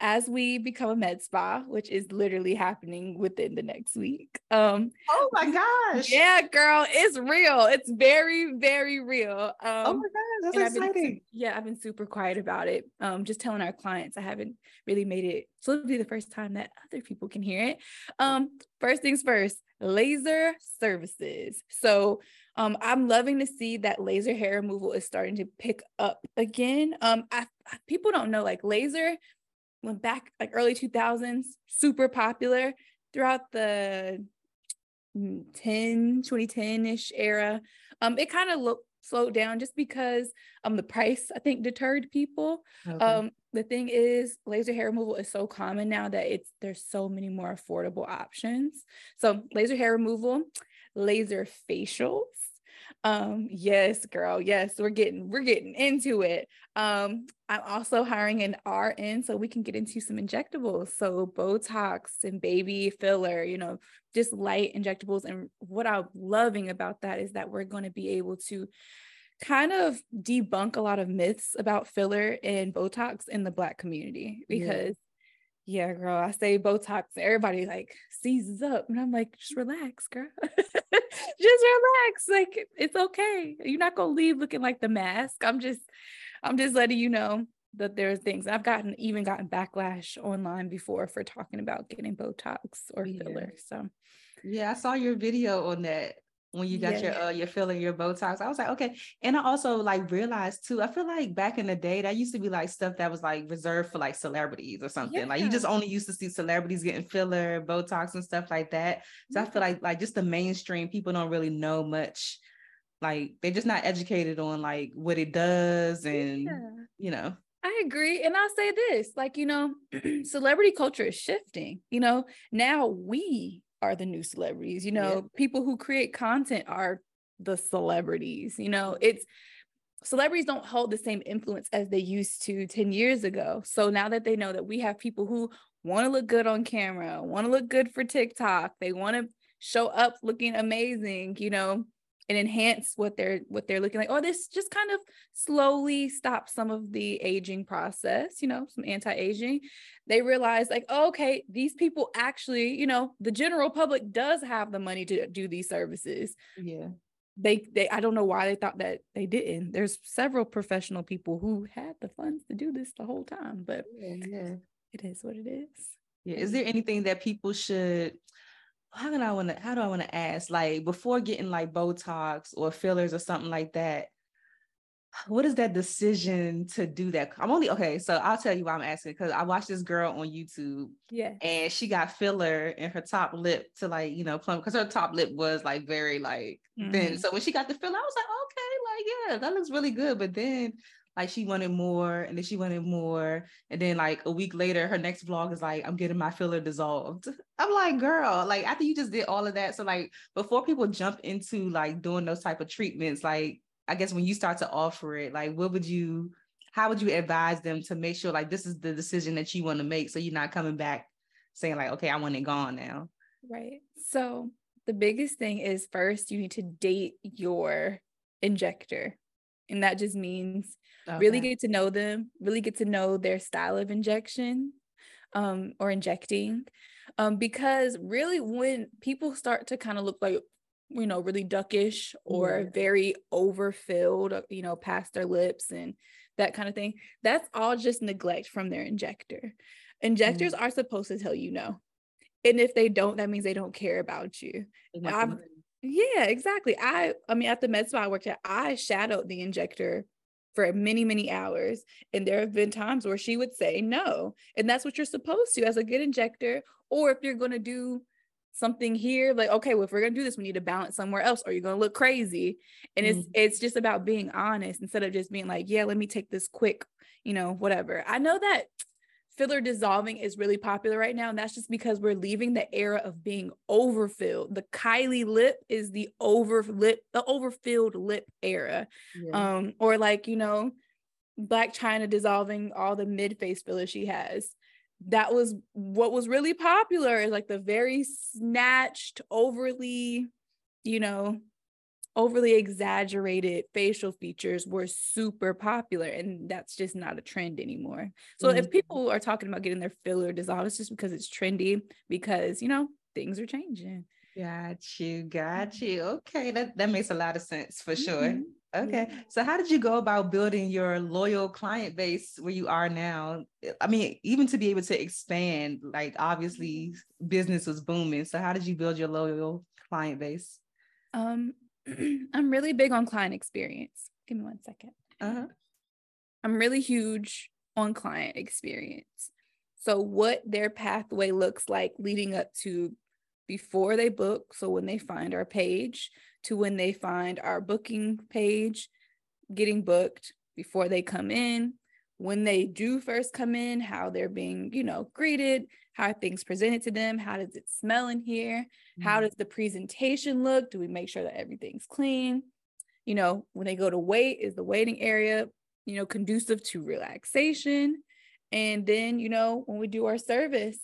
as we become a med spa, which is literally happening within the next week. Um, oh my gosh. Yeah, girl, it's real. It's very, very real. Um, oh my gosh, that's exciting. Been, yeah, I've been super quiet about it. Um, just telling our clients I haven't really made it. So it'll be the first time that other people can hear it. Um, first things first, laser services. So um, I'm loving to see that laser hair removal is starting to pick up again. Um, I, people don't know like laser went back like early 2000s, super popular throughout the mm, 10, 2010-ish era. Um, it kind of looked slowed down just because um the price I think deterred people. Okay. Um the thing is laser hair removal is so common now that it's there's so many more affordable options. So laser hair removal, laser facials, Um, yes, girl. Yes, we're getting we're getting into it. Um, I'm also hiring an RN so we can get into some injectables. So Botox and baby filler, you know, just light injectables. And what I'm loving about that is that we're going to be able to kind of debunk a lot of myths about filler and Botox in the black community because yeah, girl, I say Botox, everybody like seizes up. And I'm like, just relax, girl. [laughs] [laughs] just relax. Like, it's okay. You're not gonna leave looking like the mask. I'm just, I'm just letting you know that there are things. I've gotten even gotten backlash online before for talking about getting Botox or filler. Yeah. So yeah, I saw your video on that when you got yeah. your uh your filling your Botox. I was like, okay. And I also like realized too, I feel like back in the day that used to be like stuff that was like reserved for like celebrities or something. Yeah. Like you just only used to see celebrities getting filler, Botox and stuff like that. So yeah. I feel like like just the mainstream people don't really know much. Like they're just not educated on like what it does and you know. I agree. And I'll say this like, you know, [clears throat] celebrity culture is shifting. You know, now we are the new celebrities you know yeah. people who create content are the celebrities you know it's celebrities don't hold the same influence as they used to 10 years ago so now that they know that we have people who want to look good on camera want to look good for tiktok they want to show up looking amazing you know and enhance what they're what they're looking like or this just kind of slowly stop some of the aging process you know some anti-aging. They realize like oh, okay these people actually you know the general public does have the money to do these services. Yeah. They they i don't know why they thought that they didn't. There's several professional people who had the funds to do this the whole time but yeah, yeah. it is what it is. Yeah is there anything that people should how can I want to how do I want to ask like before getting like Botox or fillers or something like that? What is that decision to do that? I'm only okay, so I'll tell you why I'm asking because I watched this girl on YouTube, yeah, and she got filler in her top lip to like you know plump because her top lip was like very like mm-hmm. thin. So when she got the filler, I was like, okay, like yeah, that looks really good. But then like she wanted more and then she wanted more and then like a week later her next vlog is like i'm getting my filler dissolved. [laughs] I'm like girl like after you just did all of that so like before people jump into like doing those type of treatments like i guess when you start to offer it like what would you how would you advise them to make sure like this is the decision that you want to make so you're not coming back saying like okay i want it gone now. Right. So the biggest thing is first you need to date your injector and that just means okay. really get to know them really get to know their style of injection um, or injecting um, because really when people start to kind of look like you know really duckish or yeah. very overfilled uh, you know past their lips and that kind of thing that's all just neglect from their injector injectors mm. are supposed to tell you no and if they don't that means they don't care about you yeah, exactly. I I mean at the med spa I worked at, I shadowed the injector for many, many hours. And there have been times where she would say no. And that's what you're supposed to as a good injector. Or if you're gonna do something here, like, okay, well, if we're gonna do this, we need to balance somewhere else, or you're gonna look crazy. And mm-hmm. it's it's just about being honest instead of just being like, yeah, let me take this quick, you know, whatever. I know that filler dissolving is really popular right now. And that's just because we're leaving the era of being overfilled. The Kylie lip is the over lip, the overfilled lip era. Yeah. Um, or like, you know, Blac Chyna dissolving all the mid-face filler she has. That was what was really popular is like the very snatched, overly, you know, overly exaggerated facial features were super popular and that's just not a trend anymore so mm-hmm. if people are talking about getting their filler dissolved it's just because it's trendy because you know things are changing got you got you okay that, that makes a lot of sense for sure mm-hmm. Okay. So how did you go about building your loyal client base where you are now? I mean, even to be able to expand, like obviously business was booming. So how did you build your loyal client base? Um, [clears throat] I'm really big on client experience. Give me one second. Uh-huh. I'm really huge on client experience. So, what their pathway looks like leading up to before they book. So, when they find our page, to when they find our booking page, getting booked, before they come in, when they do first come in, how they're being, you know, greeted, how things presented to them, how does it smell in here, mm-hmm. how does the presentation look? Do we make sure that everything's clean? you know, when they go to wait, is the waiting area, you know, conducive to relaxation? And then, you know, when we do our service,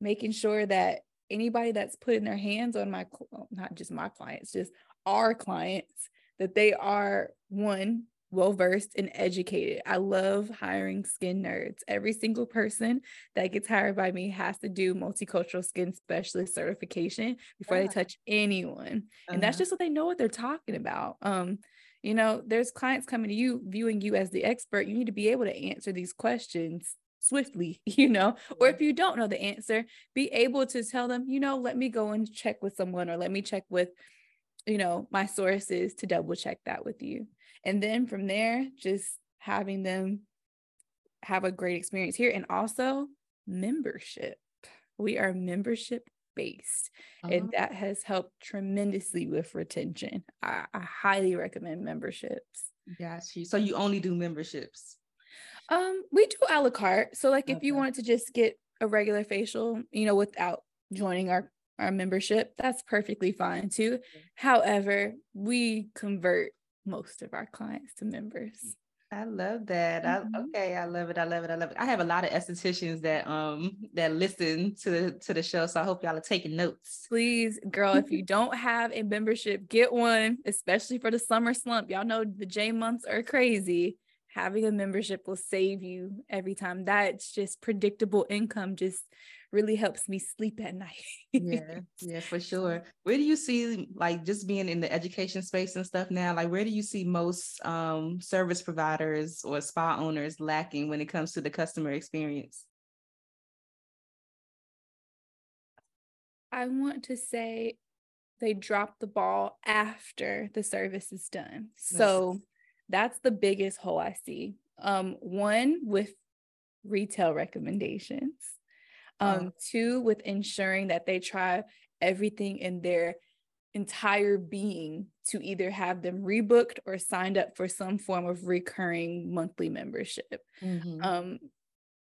making sure that anybody that's putting their hands on my, not just my clients, just our clients, that they are one, well versed and educated. I love hiring skin nerds. Every single person that gets hired by me has to do multicultural skin specialist certification before yeah. they touch anyone. Uh-huh. And that's uh-huh. just what they know what they're talking about. Um, you know, there's clients coming to you viewing you as the expert. You need to be able to answer these questions swiftly, [laughs] you know, or if you don't know the answer, be able to tell them, you know, let me go and check with someone or let me check with, you know, my sources to double check that with you. And then from there, just having them have a great experience here and also membership. We are membership based uh-huh. and that has helped tremendously with retention. I, I highly recommend memberships. You. So you only do memberships? Um, we do a la carte. So like okay. if you wanted to just get a regular facial, you know, without joining our our membership, that's perfectly fine too. Okay. However, we convert most of our clients to members. I love that. Mm-hmm. I, okay, I love it. I love it. I love it. I have a lot of estheticians that um that listen to the to the show, so I hope y'all are taking notes. Please, girl, if you don't have a membership, get one, especially for the summer slump. Y'all know the J months are crazy having a membership will save you every time. That's just predictable income, just really helps me sleep at night. yeah, [laughs] yeah, for sure. Where do you see like just being in the education space and stuff now? Like, where do you see most um, service providers or spa owners lacking when it comes to the customer experience? I want to say they drop the ball after the service is done. So that's the biggest hole I see. Um, one with retail recommendations. Um, two with ensuring that they try everything in their entire being to either have them rebooked or signed up for some form of recurring monthly membership. Mm-hmm. Um,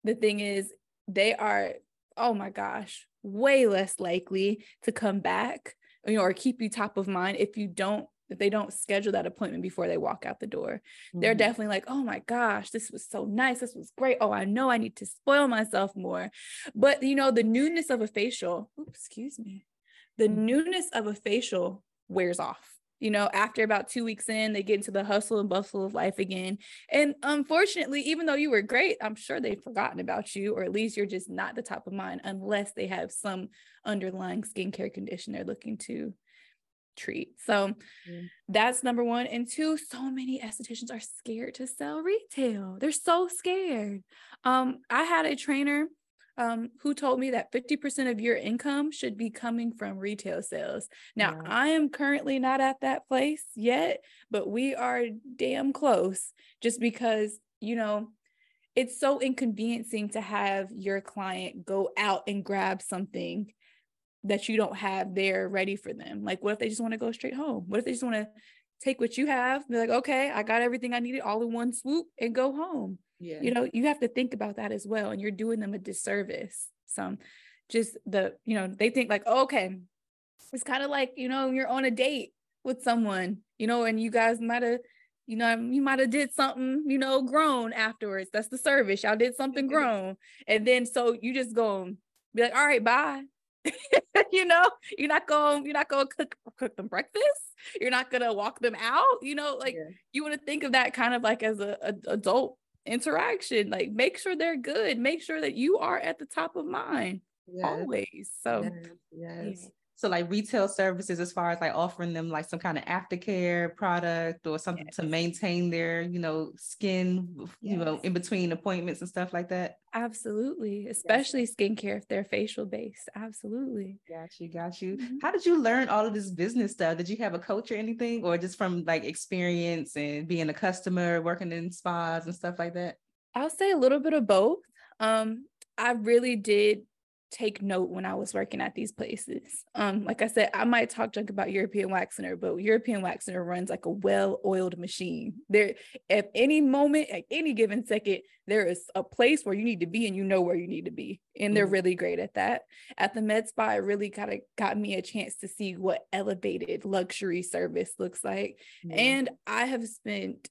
the thing is, they are, oh my gosh, way less likely to come back you know, or keep you top of mind if you don't if they don't schedule that appointment before they walk out the door. Mm-hmm. They're definitely like, oh my gosh, this was so nice. This was great. Oh, I know I need to spoil myself more. But, you know, the newness of a facial, oops, excuse me, the mm-hmm. newness of a facial wears off. You know, after about two weeks in, they get into the hustle and bustle of life again. And unfortunately, even though you were great, I'm sure they've forgotten about you, or at least you're just not the top of mind unless they have some underlying skincare condition they're looking to treat. So mm. that's number one. And two, so many estheticians are scared to sell retail. They're so scared. Um, I had a trainer um, who told me that 50% of your income should be coming from retail sales. Now, yeah. I am currently not at that place yet, but we are damn close just because, you know, it's so inconveniencing to have your client go out and grab something that you don't have there ready for them. Like, what if they just want to go straight home? What if they just want to take what you have, be like, okay, I got everything I needed all in one swoop and go home? Yeah. You know, you have to think about that as well. And you're doing them a disservice. So just the, you know, they think like, oh, okay, it's kind of like, you know, you're on a date with someone, you know, and you guys might have, you know, you might have did something, you know, grown afterwards. That's the service. Y'all did something [laughs] grown. And then so you just go be like, all right, bye. [laughs] you know, you're not going, you're not going to cook cook them breakfast. You're not gonna walk them out. You know, like yeah. you want to think of that kind of like as a, a, adult interaction. Like make sure they're good. Make sure that you are at the top of mind yes. always. So yes. yes so like retail services as far as like offering them like some kind of aftercare product or something yes. to maintain their you know skin you know in between appointments and stuff like that? Absolutely especially yes. skincare if they're facial based absolutely. Got you got you. Mm-hmm. how did you learn all of this business stuff? Did you have a coach or anything or just from like experience and being a customer working in spas and stuff like that? I'll say a little bit of both. Um i really did take note when I was working at these places. Um, like I said, I might talk junk about European Wax Center, but European Wax Center runs like a well-oiled machine. There, at any moment, at any given second, there is a place where you need to be, and you know where you need to be, and they're mm-hmm. really great at that. At the Med Spa, it really kind of got me a chance to see what elevated luxury service looks like, mm-hmm. and I have spent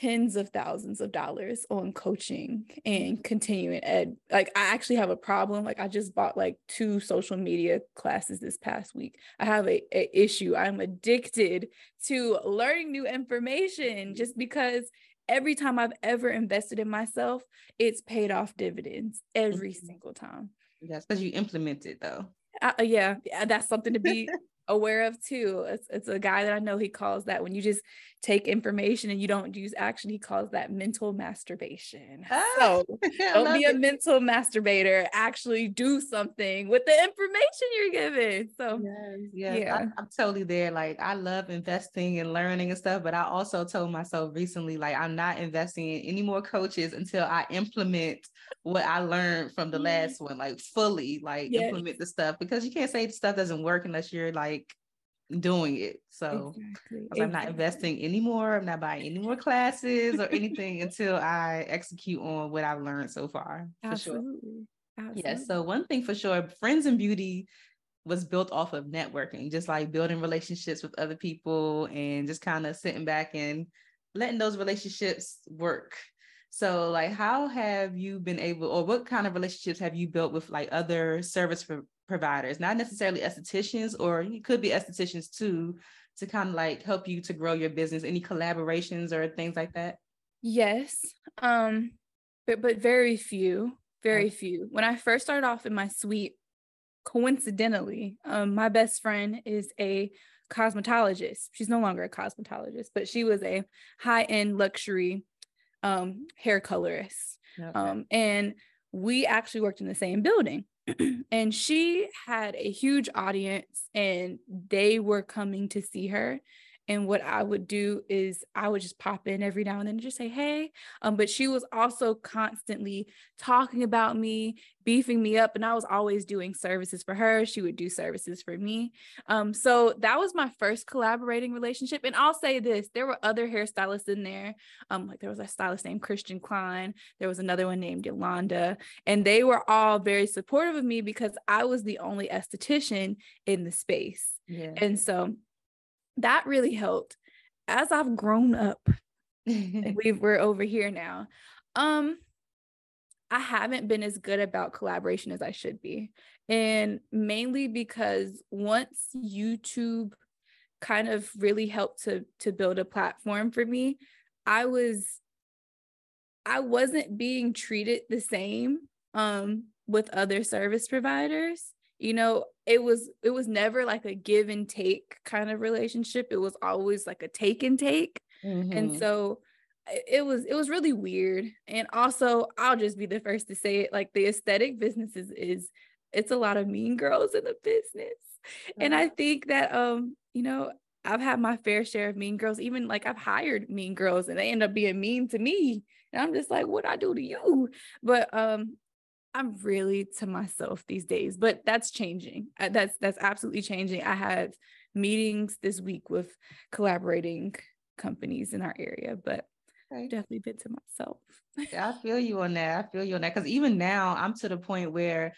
tens of thousands of dollars on coaching and continuing ed. Like I actually have a problem. Like I just bought like two social media classes this past week. I have a, a issue. I'm addicted to learning new information just because every time I've ever invested in myself, it's paid off dividends every mm-hmm. single time. That's because you implement it though. Uh, yeah, yeah, that's something to be aware of too. It's, it's a guy that I know he calls that when you just take information and you don't use action, he calls that mental masturbation. Ah, so [laughs] don't be a mental masturbator. Actually do something with the information you're given. So yes, yes. yeah, I, I'm totally there. Like I love investing and learning and stuff, but I also told myself recently, like I'm not investing in any more coaches until I implement what I learned from the last one, like fully, like yes. implement the stuff because you can't say the stuff doesn't work unless you're like doing it. So exactly. I'm not investing anymore. I'm not buying any more classes or anything [laughs] until I execute on what I've learned so far. Absolutely. Sure. Absolutely. Yes. So one thing for sure, Friends in Beauty was built off of networking, just like building relationships with other people and just kind of sitting back and letting those relationships work. So, like, how have you been able, or what kind of relationships have you built with like other service pro- providers, not necessarily estheticians, or it could be estheticians too, to kind of like help you to grow your business? Any collaborations or things like that? Yes, um, but but very few, very okay. few. When I first started off in my suite, coincidentally, um, my best friend is a cosmetologist. She's no longer a cosmetologist, but she was a high end luxury um, hair colorist. Okay. Um, and we actually worked in the same building. [clears throat] and she had a huge audience, and they were coming to see her. And what I would do is I would just pop in every now and then and just say, hey. Um, but she was also constantly talking about me, beefing me up. And I was always doing services for her. She would do services for me. Um, so that was my first collaborating relationship. And I'll say this there were other hairstylists in there. Um, like there was a stylist named Christian Klein, there was another one named Yolanda, and they were all very supportive of me because I was the only esthetician in the space. Yeah. And so that really helped as I've grown up. [laughs] we we're over here now. Um, I haven't been as good about collaboration as I should be. And mainly because once YouTube kind of really helped to to build a platform for me, I was I wasn't being treated the same um with other service providers you know it was it was never like a give and take kind of relationship. It was always like a take and take. Mm-hmm. and so it was it was really weird. And also i'll just be the first to say it like the aesthetic business is, is it's a lot of mean girls in the business. Mm-hmm. and i think that um you know i've had my fair share of mean girls. Even like i've hired mean girls and they end up being mean to me. And i'm just like what i do to you? But um I'm really to myself these days, but that's changing. Uh, that's that's absolutely changing. I have meetings this week with collaborating companies in our area, but okay. definitely been to myself. yeah, I feel you [laughs] on that. I feel you on that because even now I'm to the point where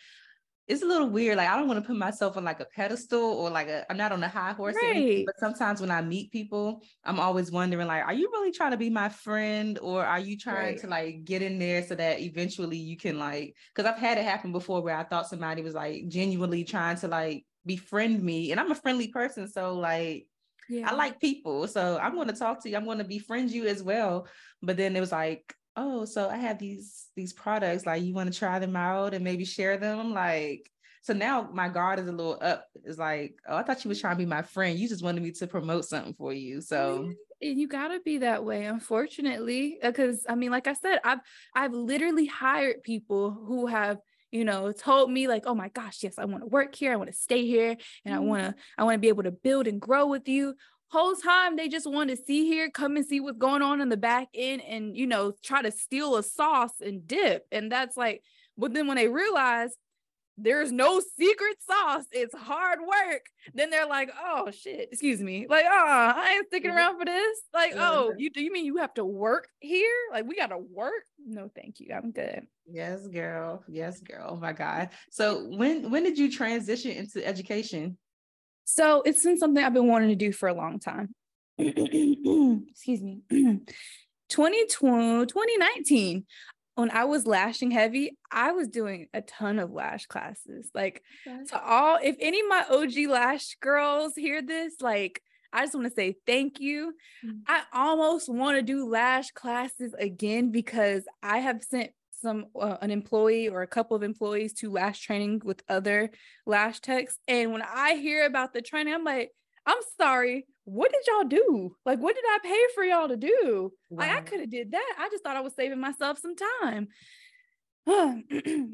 it's a little weird. Like I don't want to put myself on like a pedestal or like a I'm not on a high horse. Right. Anything, but sometimes when I meet people, I'm always wondering like, are you really trying to be my friend or are you trying right. to like get in there so that eventually you can like because I've had it happen before where I thought somebody was like genuinely trying to like befriend me and I'm a friendly person. So like yeah. I like people. So I'm going to talk to you. I'm going to befriend you as well. But then it was like, oh, so I have these these products, like you want to try them out and maybe share them. I'm like, so now my guard is a little up. It's like, oh, I thought you was trying to be my friend. You just wanted me to promote something for you. So you gotta be that way, unfortunately. Uh, because I mean, like I said, I've I've literally hired people who have you know told me like oh my gosh yes i want to work here i want to stay here and i mm-hmm. want to i want to be able to build and grow with you whole time they just want to see here, come and see what's going on in the back end and, you know, try to steal a sauce and dip. And that's like, but then when they realize there's no secret sauce. It's hard work. Then they're like, oh shit, excuse me. Like, oh, I ain't sticking mm-hmm. around for this. Like, oh, you do you mean you have to work here? Like, we gotta work? No, thank you. I'm good. Yes, girl. Yes, girl. Oh my God. So when when did you transition into education? So it's been something I've been wanting to do for a long time. [clears throat] excuse me. [clears throat] 2020, 2019 when I was lashing heavy, I was doing a ton of lash classes. Like okay. to all, if any of my OG lash girls hear this, like I just want to say thank you. Mm-hmm. I almost want to do lash classes again because I have sent some uh, an employee or a couple of employees to lash training with other lash techs, and when I hear about the training, I'm like, I'm sorry, what did y'all do? Like, what did I pay for y'all to do? Wow. Like, I could have did that. I just thought I was saving myself some time. [sighs]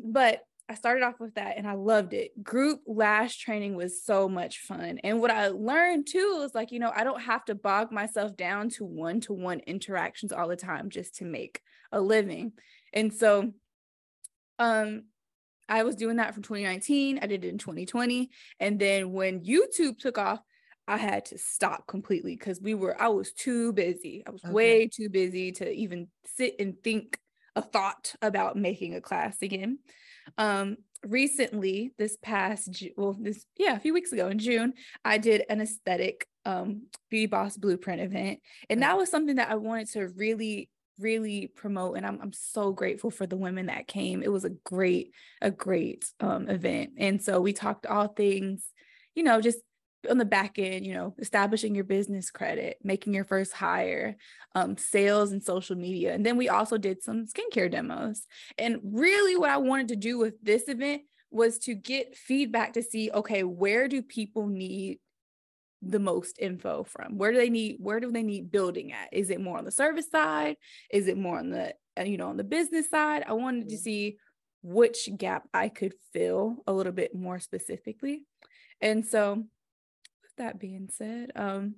but I started off with that and I loved it. Group lash training was so much fun. And what I learned too is like, you know, I don't have to bog myself down to one to one interactions all the time just to make a living. And so, um, I was doing that from 2019. I did it in 2020. And then when YouTube took off, I had to stop completely because we were, I was too busy. I was okay. way too busy to even sit and think a thought about making a class again. Um, recently, this past, well, this, yeah, a few weeks ago in June, I did an aesthetic um, Beauty Boss Blueprint event. And that was something that I wanted to really really promote and I'm, I'm so grateful for the women that came it was a great a great um, event and so we talked all things you know just on the back end, you know, establishing your business credit, making your first hire, um, sales and social media. And then we also did some skincare demos. And really, what I wanted to do with this event was to get feedback to see okay, where do people need the most info from? Where do they need, where do they need building at? Is it more on the service side? Is it more on the, uh, you know, on the business side? I wanted to see which gap I could fill a little bit more specifically. And so with that being said, um,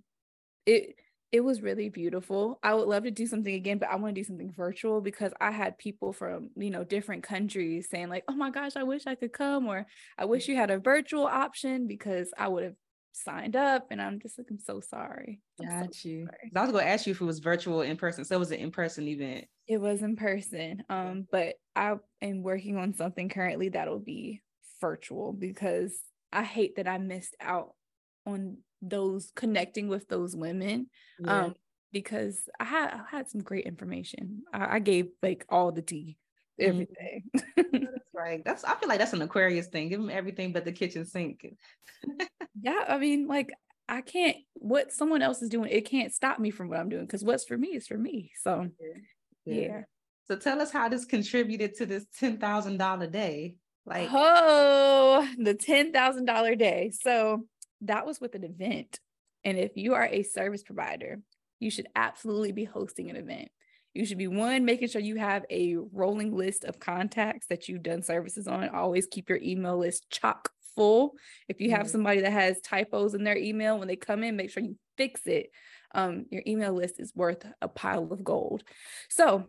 it it was really beautiful. I would love to do something again, but I want to do something virtual because I had people from, you know, different countries saying like, "Oh my gosh, I wish I could come," or "I wish you had a virtual option because I would have signed up." And I'm just like, I'm so sorry. I'm Got so you. Sorry. I was to ask you if it was virtual in person. So it was an in person event. It was in person. Um, but I am working on something currently that'll be virtual because I hate that I missed out on those connecting with those women yeah. um because I had I had some great information. I, I gave like all the tea. Mm-hmm. everything. [laughs] that's right. That's I feel like that's an Aquarius thing. Give them everything but the kitchen sink. [laughs] yeah, I mean, like I can't what someone else is doing, it can't stop me from what I'm doing because what's for me is for me. So yeah. yeah. So tell us how this contributed to this ten thousand dollar day. Like oh, the ten thousand dollar day. So that was with an event. And if you are a service provider, you should absolutely be hosting an event. You should be one, making sure you have a rolling list of contacts that you've done services on. Always keep your email list chock full. If you have mm-hmm. somebody that has typos in their email, when they come in, make sure you fix it. Um, your email list is worth a pile of gold. So,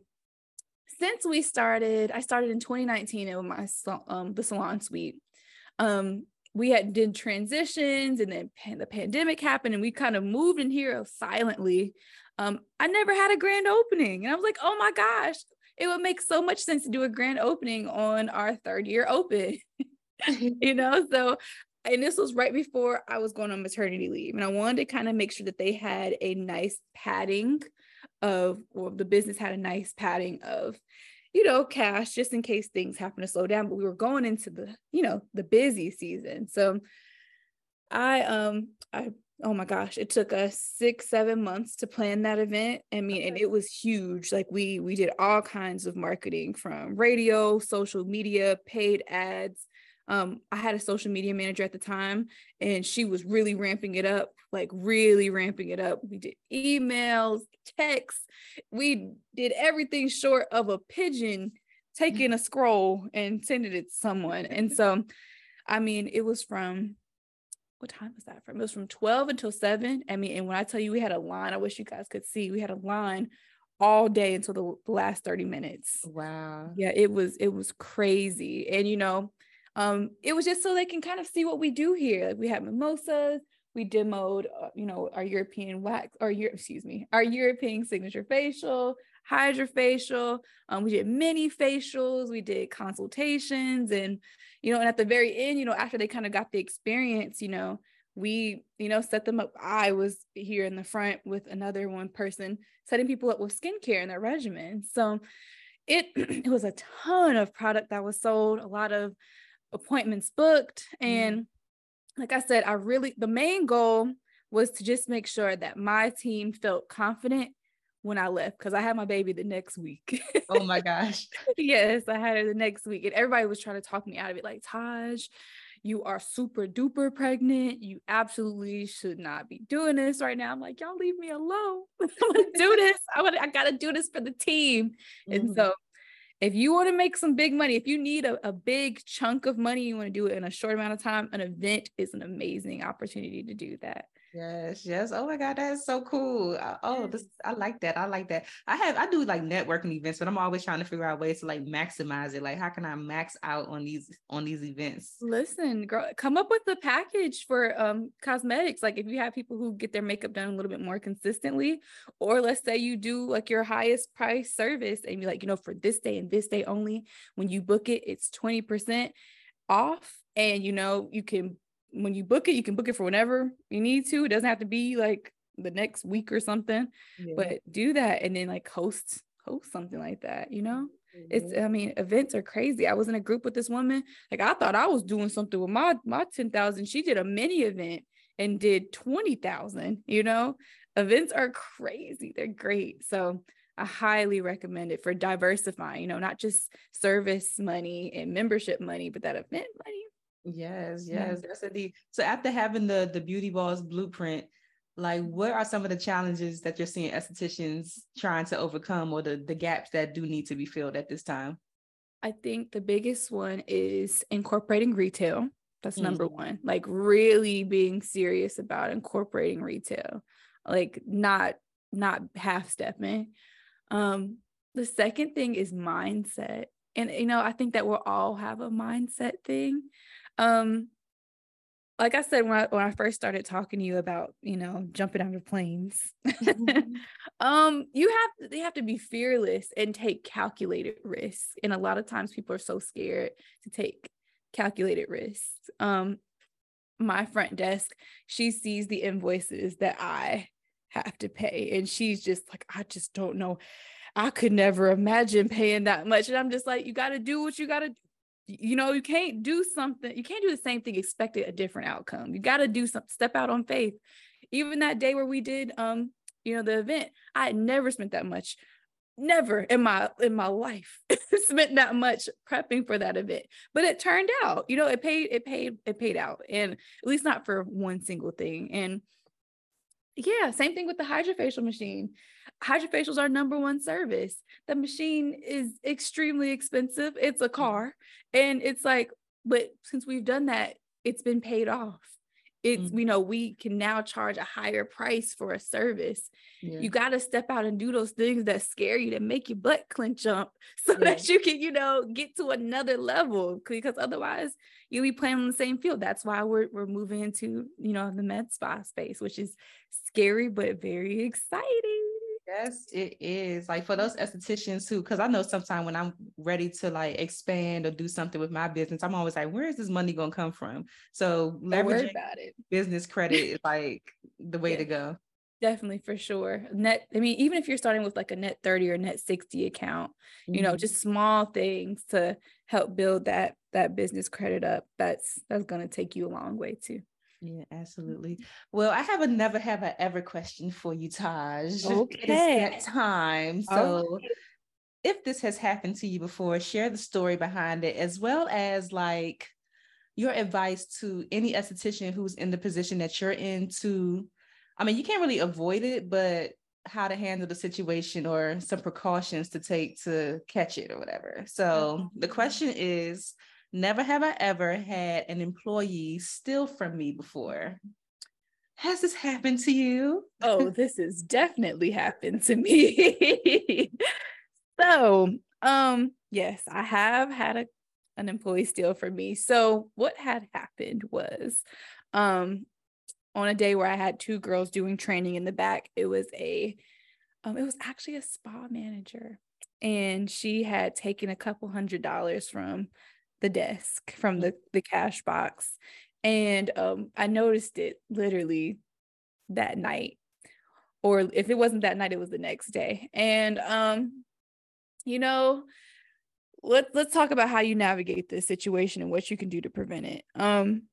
since we started, I started in 2019 in my um, the salon suite. Um, we had did transitions and then the pandemic happened and we kind of moved in here silently um i never had a grand opening and i was like oh my gosh it would make so much sense to do a grand opening on our third year open [laughs] you know so and this was right before i was going on maternity leave and i wanted to kind of make sure that they had a nice padding of or the business had a nice padding of you know, cash just in case things happen to slow down. But we were going into the, you know, the busy season. So I um I oh my gosh, it took us six, seven months to plan that event. I mean, okay. and it was huge. Like we we did all kinds of marketing from radio, social media, paid ads, um, I had a social media manager at the time, and she was really ramping it up, like really ramping it up. We did emails, texts, we did everything short of a pigeon taking a scroll and sending it to someone. And [laughs] so, I mean, it was from what time was that from? It was from 12 until 7. I mean, and when I tell you we had a line, I wish you guys could see, we had a line all day until the last 30 minutes. Wow. Yeah, it was it was crazy. And you know, Um, it was just so they can kind of see what we do here. Like we have mimosas, we demoed, uh, you know, our European wax or your, excuse me, our European signature facial, hydrofacial. Um, we did mini facials, we did consultations, and you know, and at the very end, you know, after they kind of got the experience, you know, we, you know, set them up. I was here in the front with another one person setting people up with skincare and their regimen. So it [clears throat] it was a ton of product that was sold, a lot of appointments booked, and mm like I said, I really the main goal was to just make sure that my team felt confident when I left because I had my baby the next week. oh my [laughs] gosh. yes, I had her the next week. And everybody was trying to talk me out of it like, Taj, you are super duper pregnant. You absolutely should not be doing this right now. I'm like, y'all leave me alone. [laughs] I'm gonna do this. [laughs] I want I gotta do this for the team. Mm-hmm. And so if you want to make some big money, if you need a, a big chunk of money, you want to do it in a short amount of time, an event is an amazing opportunity to do that. Yes, yes. Oh my God, that's so cool. Oh, this I like that. I like that. I have I do like networking events, but I'm always trying to figure out ways to like maximize it. Like, how can I max out on these on these events? Listen, girl, come up with a package for um cosmetics. Like if you have people who get their makeup done a little bit more consistently, or let's say you do like your highest price service and you're like, you know, for this day and this day only, when you book it, it's 20% off. And you know, you can when you book it, you can book it for whenever you need to. It doesn't have to be like the next week or something, yeah. but do that and then like host host something like that, you know? Mm-hmm. It's I mean, events are crazy. I was in a group with this woman. Like I thought I was doing something with my my 10,000. She did a mini event and did 20,000, you know? Events are crazy. They're great. So I highly recommend it for diversifying, you know, not just service money and membership money, but that event money Yes, yes, that's indeed. So after having the the Beauty Boss Blueprint, like what are some of the challenges that you're seeing estheticians trying to overcome or the, the gaps that do need to be filled at this time? I think the biggest one is incorporating retail. That's mm-hmm. number one. Like really being serious about incorporating retail, like not not half stepping. Um, the second thing is mindset. And you know, I think that we'll all have a mindset thing. Um, like I said when I when I first started talking to you about you know jumping out of planes, mm-hmm. [laughs] um, you have they have to be fearless and take calculated risks, and a lot of times people are so scared to take calculated risks. Um, my front desk, she sees the invoices that I have to pay, and she's just like, I just don't know. I could never imagine paying that much, and I'm just like, you got to do what you got to you know you can't do something you can't do the same thing expect a different outcome. You got to do some step out on faith. Even that day where we did um you know the event i had never spent that much never in my in my life [laughs] spent that much prepping for that event. But it turned out you know it paid it paid it paid out. And at least not for one single thing. And yeah, same thing with the hydrofacial machine. Hydrofacials are number one service. The machine is extremely expensive. It's a mm-hmm. car. And it's like, but since we've done that, it's been paid off. It's, mm-hmm. you know, we can now charge a higher price for a service. Yeah. You got to step out and do those things that scare you, that make your butt clench up [laughs] so yeah. that you can, you know, get to another level. Because otherwise, you'll be playing on the same field. That's why we're, we're moving into, you know, the med spa space, which is scary, but very exciting. Yes, it is. Like for those estheticians who, because I know sometimes when I'm ready to like expand or do something with my business, I'm always like, where is this money gonna come from? So leveraging about it. business credit is like the way yeah. to go. Definitely for sure. Net, I mean, even if you're starting with like a net 30 or net 60 account, mm-hmm. you know, mm-hmm. just small things to help build that that business credit up, that's that's gonna take you a long way too. Yeah, absolutely. Well, I have a never have I ever question for you, Taj. [laughs] Okay. It's that time. So okay. if this has happened to you before, share the story behind it, as well as like your advice to any esthetician who's in the position that you're in to, I mean, you can't really avoid it, but how to handle the situation or some precautions to take to catch it or whatever. So the question is Never have I ever had an employee steal from me before. Has this happened to you? Oh, [laughs] this has definitely happened to me. [laughs] so, um, yes, I have had a an employee steal from me. So what had happened was um on a day where I had two girls doing training in the back, it was a um it was actually a spa manager and she had taken a couple hundred dollars from the desk from the the cash box and um I noticed it literally that night or if it wasn't that night it was the next day and um you know let, let's talk about how you navigate this situation and what you can do to prevent it. Um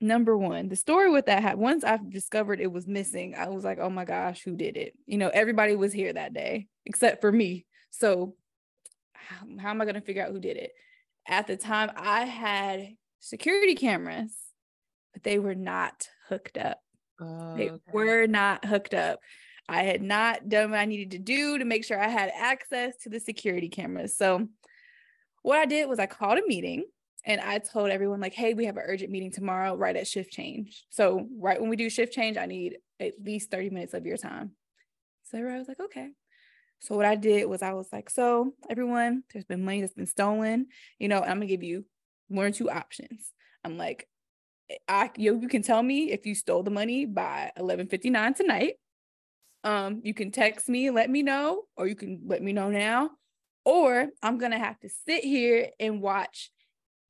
number one the story with that happened once i discovered it was missing i was like oh my gosh who did it? You know everybody was here that day except for me. So how, how am i going to figure out who did it at the time i had security cameras but they were not hooked up they oh, okay. were not hooked up. I had not done what I needed to do to make sure I had access to the security cameras. So what I did was I called a meeting and I told everyone like, "Hey, we have an urgent meeting tomorrow right at shift change. So right when we do shift change, I need at least 30 minutes of your time." So I was like, "Okay." So what I did was I was like, "So everyone, there's been money that's been stolen. You know, I'm gonna give you one or two options." I'm like, I you, you can tell me if you stole the money by 11:59 tonight. Um, you can text me and let me know, or you can let me know now, or I'm gonna have to sit here and watch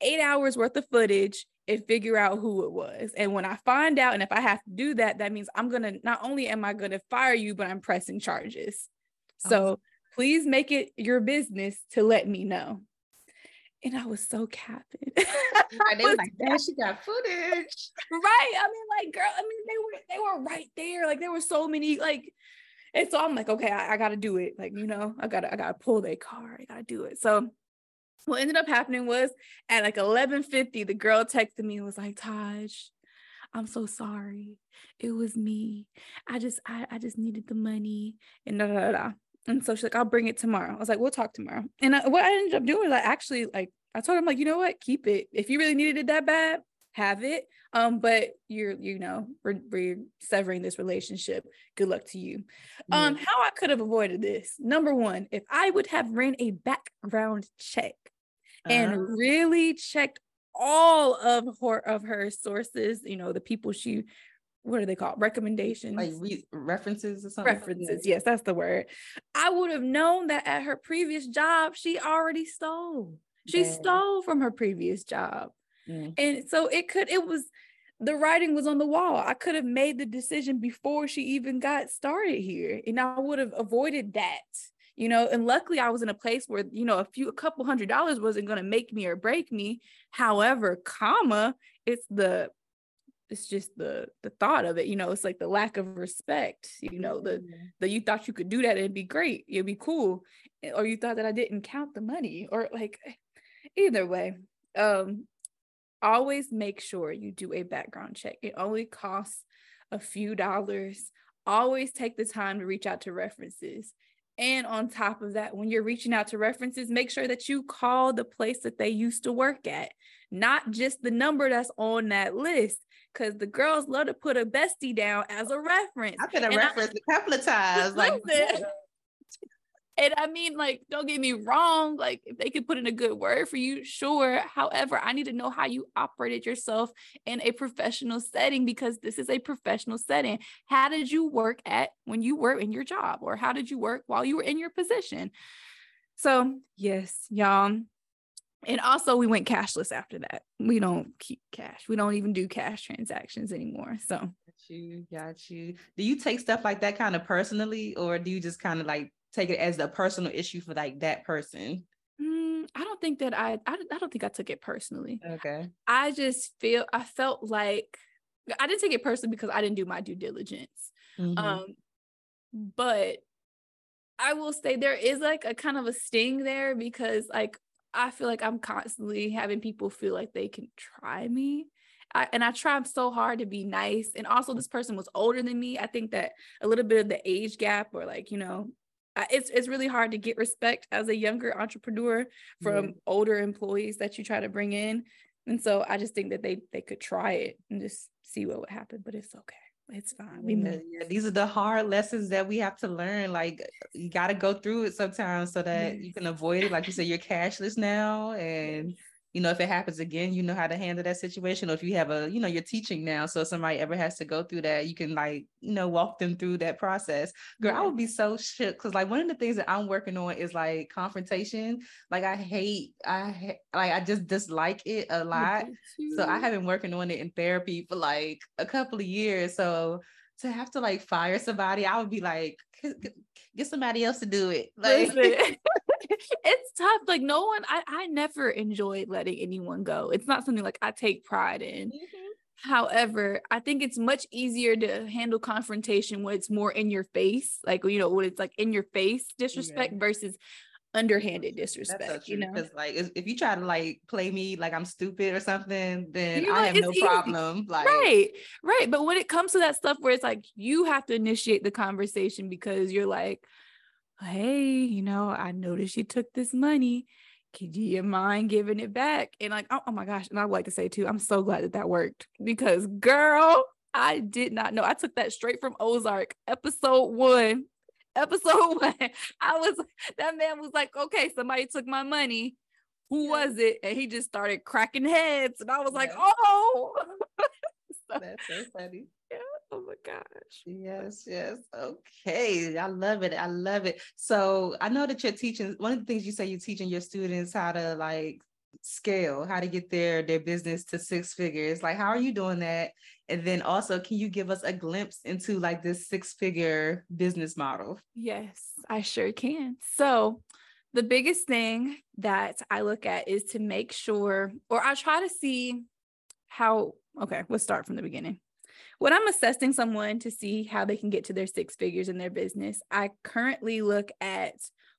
eight hours worth of footage and figure out who it was. And when I find out, and if I have to do that, that means I'm gonna not only am I gonna fire you, but I'm pressing charges. So please make it your business to let me know and I was so capping. [laughs] right, they were like, "Damn, she got footage." [laughs] Right. I mean, like, girl. I mean, they were they were right there. Like, there were so many. Like, and so I'm like, okay, I, I got to do it. Like, you know, I gotta I gotta pull their car. I gotta do it. So, what ended up happening was at like 11:50, the girl texted me and was like, Taj, I'm so sorry. It was me. I just I I just needed the money and da da da. And so she's like, I'll bring it tomorrow. I was like, we'll talk tomorrow. And I, what I ended up doing is I actually like, I told him like, you know what, keep it. If you really needed it that bad, have it. Um, but you're, you know, we're, we're severing this relationship. Good luck to you. Um, how I could have avoided this. Number one, if I would have ran a background check uh-huh. and really checked all of her of her sources, you know, the people she what are they called? Recommendations, like re- references or something. References, yes, that's the word. I would have known that at her previous job, she already stole. She yeah. stole from her previous job, mm. and so it could. It was the writing was on the wall. I could have made the decision before she even got started here, and I would have avoided that. You know, and luckily I was in a place where you know a few, a couple hundred dollars wasn't going to make me or break me. However, comma, it's the it's just the the thought of it you know it's like the lack of respect you know the mm-hmm. the you thought you could do that and it'd be great it'd be cool eh, or you thought that i didn't count the money or like either way um always make sure you do a background check it only costs a few dollars always take the time to reach out to references and on top of that, when you're reaching out to references, make sure that you call the place that they used to work at, not just the number that's on that list because the girls love to put a bestie down as a reference. I've been a and reference I, a couple of times. Like, [laughs] and I mean, like, don't get me wrong. Like, if they could put in a good word for you, sure. However, I need to know how you operated yourself in a professional setting because this is a professional setting. How did you work at when you were in your job, or how did you work while you were in your position? So, yes, y'all, and also we went cashless after that. We don't keep cash. We don't even do cash transactions anymore. So got you got you. Do you take stuff like that kind of personally, or do you just kind of like take it as a personal issue for like that person? Mm, I don't think that I, I I don't think I took it personally. Okay. I just feel I felt like I didn't take it personally because I didn't do my due diligence. Mm-hmm. Um, but I will say there is like a kind of a sting there because like I feel like I'm constantly having people feel like they can try me. I, and I try so hard to be nice. And also, this person was older than me. I think that a little bit of the age gap, or like, you know, it's it's really hard to get respect as a younger entrepreneur from mm older employees that you try to bring in. And so I just think that they they could try it and just see what would happen, but it's okay. It's fine. We yeah, yeah, these are the hard lessons that we have to learn. Like you got to go through it sometimes so that you can avoid it. Like you said, you're cashless now, and you know, if it happens again, you know how to handle that situation. Or if you have a, you know, you're teaching now. So if somebody ever has to go through that, you can like, you know, walk them through that process. Girl, yeah. I would be so shook. Cause like one of the things that I'm working on is like confrontation. Like I hate, I ha- like I just dislike it a lot. So I have been working on it in therapy for like a couple of years. So to have to like fire somebody, I would be like, get somebody else to do it. Like [laughs] [laughs] it's tough. Like no one, I, I never enjoyed letting anyone go. It's not something like I take pride in. Mm-hmm. However, I think it's much easier to handle confrontation when it's more in your face, like you know, when it's like in your face disrespect yeah. versus underhanded disrespect. So you know, because like if you try to like play me like I'm stupid or something, then you know, I have no easy. problem. Like right, right. But when it comes to that stuff where it's like you have to initiate the conversation because you're like, hey, you know, I noticed you took this money. Could you mind giving it back? And like, oh, oh my gosh. And I would like to say too, I'm so glad that that worked because girl, I did not know. I took that straight from Ozark, episode one. [laughs] Episode one. I was, that man was like, okay, somebody took my money. Who was it? And he just started cracking heads. And I was like, oh. [laughs] so, That's so funny. Yeah. Oh my gosh. Yes, yes. Okay. I love it. I love it. So I know that you're teaching one of the things you say you're teaching your students how to like scale, how to get their their business to six figures. Like how are you doing that? And then also can you give us a glimpse into like this six figure business model? Yes, I sure can. So the biggest thing that I look at is to make sure or I try to see how okay, let's start from the beginning when I'm assessing someone to see how they can get to their six figures in their business, I currently look at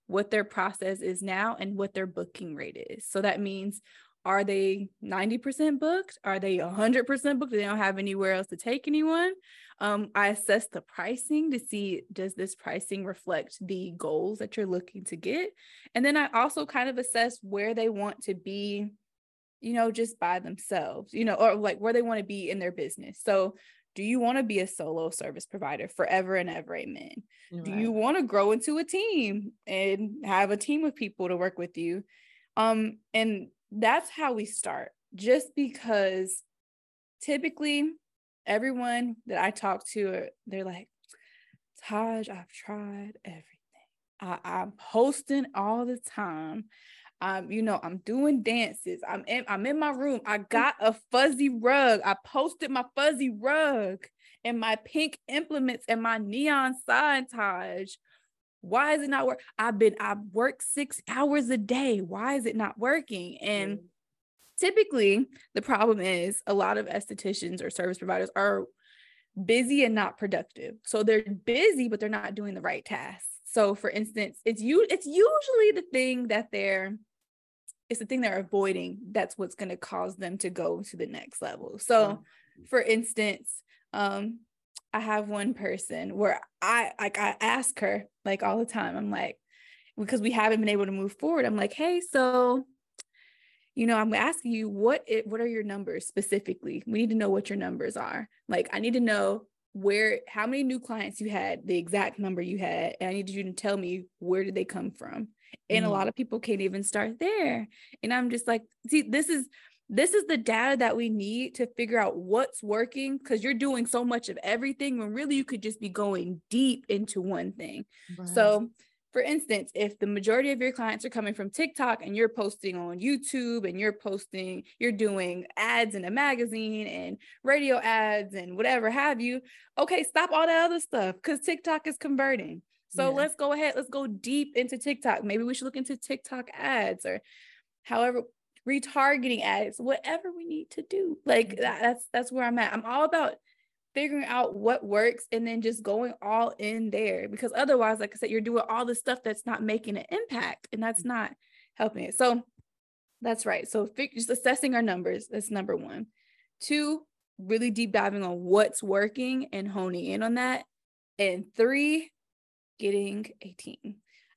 what their process is now and what their booking rate is. So that means are they 90% booked? Are they 100% booked? They don't have anywhere else to take anyone? Um, I assess the pricing to see does this pricing reflect the goals that you're looking to get? And then I also kind of assess where they want to be, you know, just by themselves, you know, or like where they want to be in their business. So do you want to be a solo service provider forever and ever amen? Right. do you want to grow into a team and have a team of people to work with you? Um and that's how we start just because typically everyone that i talk to they're like taj i've tried everything. I, i'm posting all the time I'm, you know, I'm doing dances. I'm in, I'm in my room. I mm. got a fuzzy rug. I posted my fuzzy rug and my pink implements and my neon sign Taj. Why is it not work? I've been, I work six hours a day. Why is it not working? And typically the problem is a lot of estheticians or service providers are busy and not productive. So they're busy, but they're not doing the right tasks. So for instance, it's you it's usually the thing that they're it's the thing they're avoiding that's what's going to cause them to go to the next level. So for instance, um I have one person where I like I ask her like all the time. I'm like because we haven't been able to move forward. I'm like, "Hey, so you know, I'm asking you what it what are your numbers specifically? We need to know what your numbers are. Like I need to know where how many new clients you had the exact number you had and i need you to tell me where did they come from and mm. a lot of people can't even start there and i'm just like see this is this is the data that we need to figure out what's working because you're doing so much of everything when really you could just be going deep into one thing right. so for instance, if the majority of your clients are coming from TikTok and you're posting on YouTube and you're posting, you're doing ads in a magazine and radio ads and whatever have you, okay, stop all that other stuff because TikTok is converting. So yeah. let's go ahead, let's go deep into TikTok. Maybe we should look into TikTok ads or however retargeting ads, whatever we need to do. Like mm-hmm. that, that's that's where I'm at. I'm all about figuring out what works and then just going all in there because otherwise like i said you're doing all the stuff that's not making an impact and that's not helping it so that's right so just assessing our numbers that's number one two really deep diving on what's working and honing in on that and three getting a team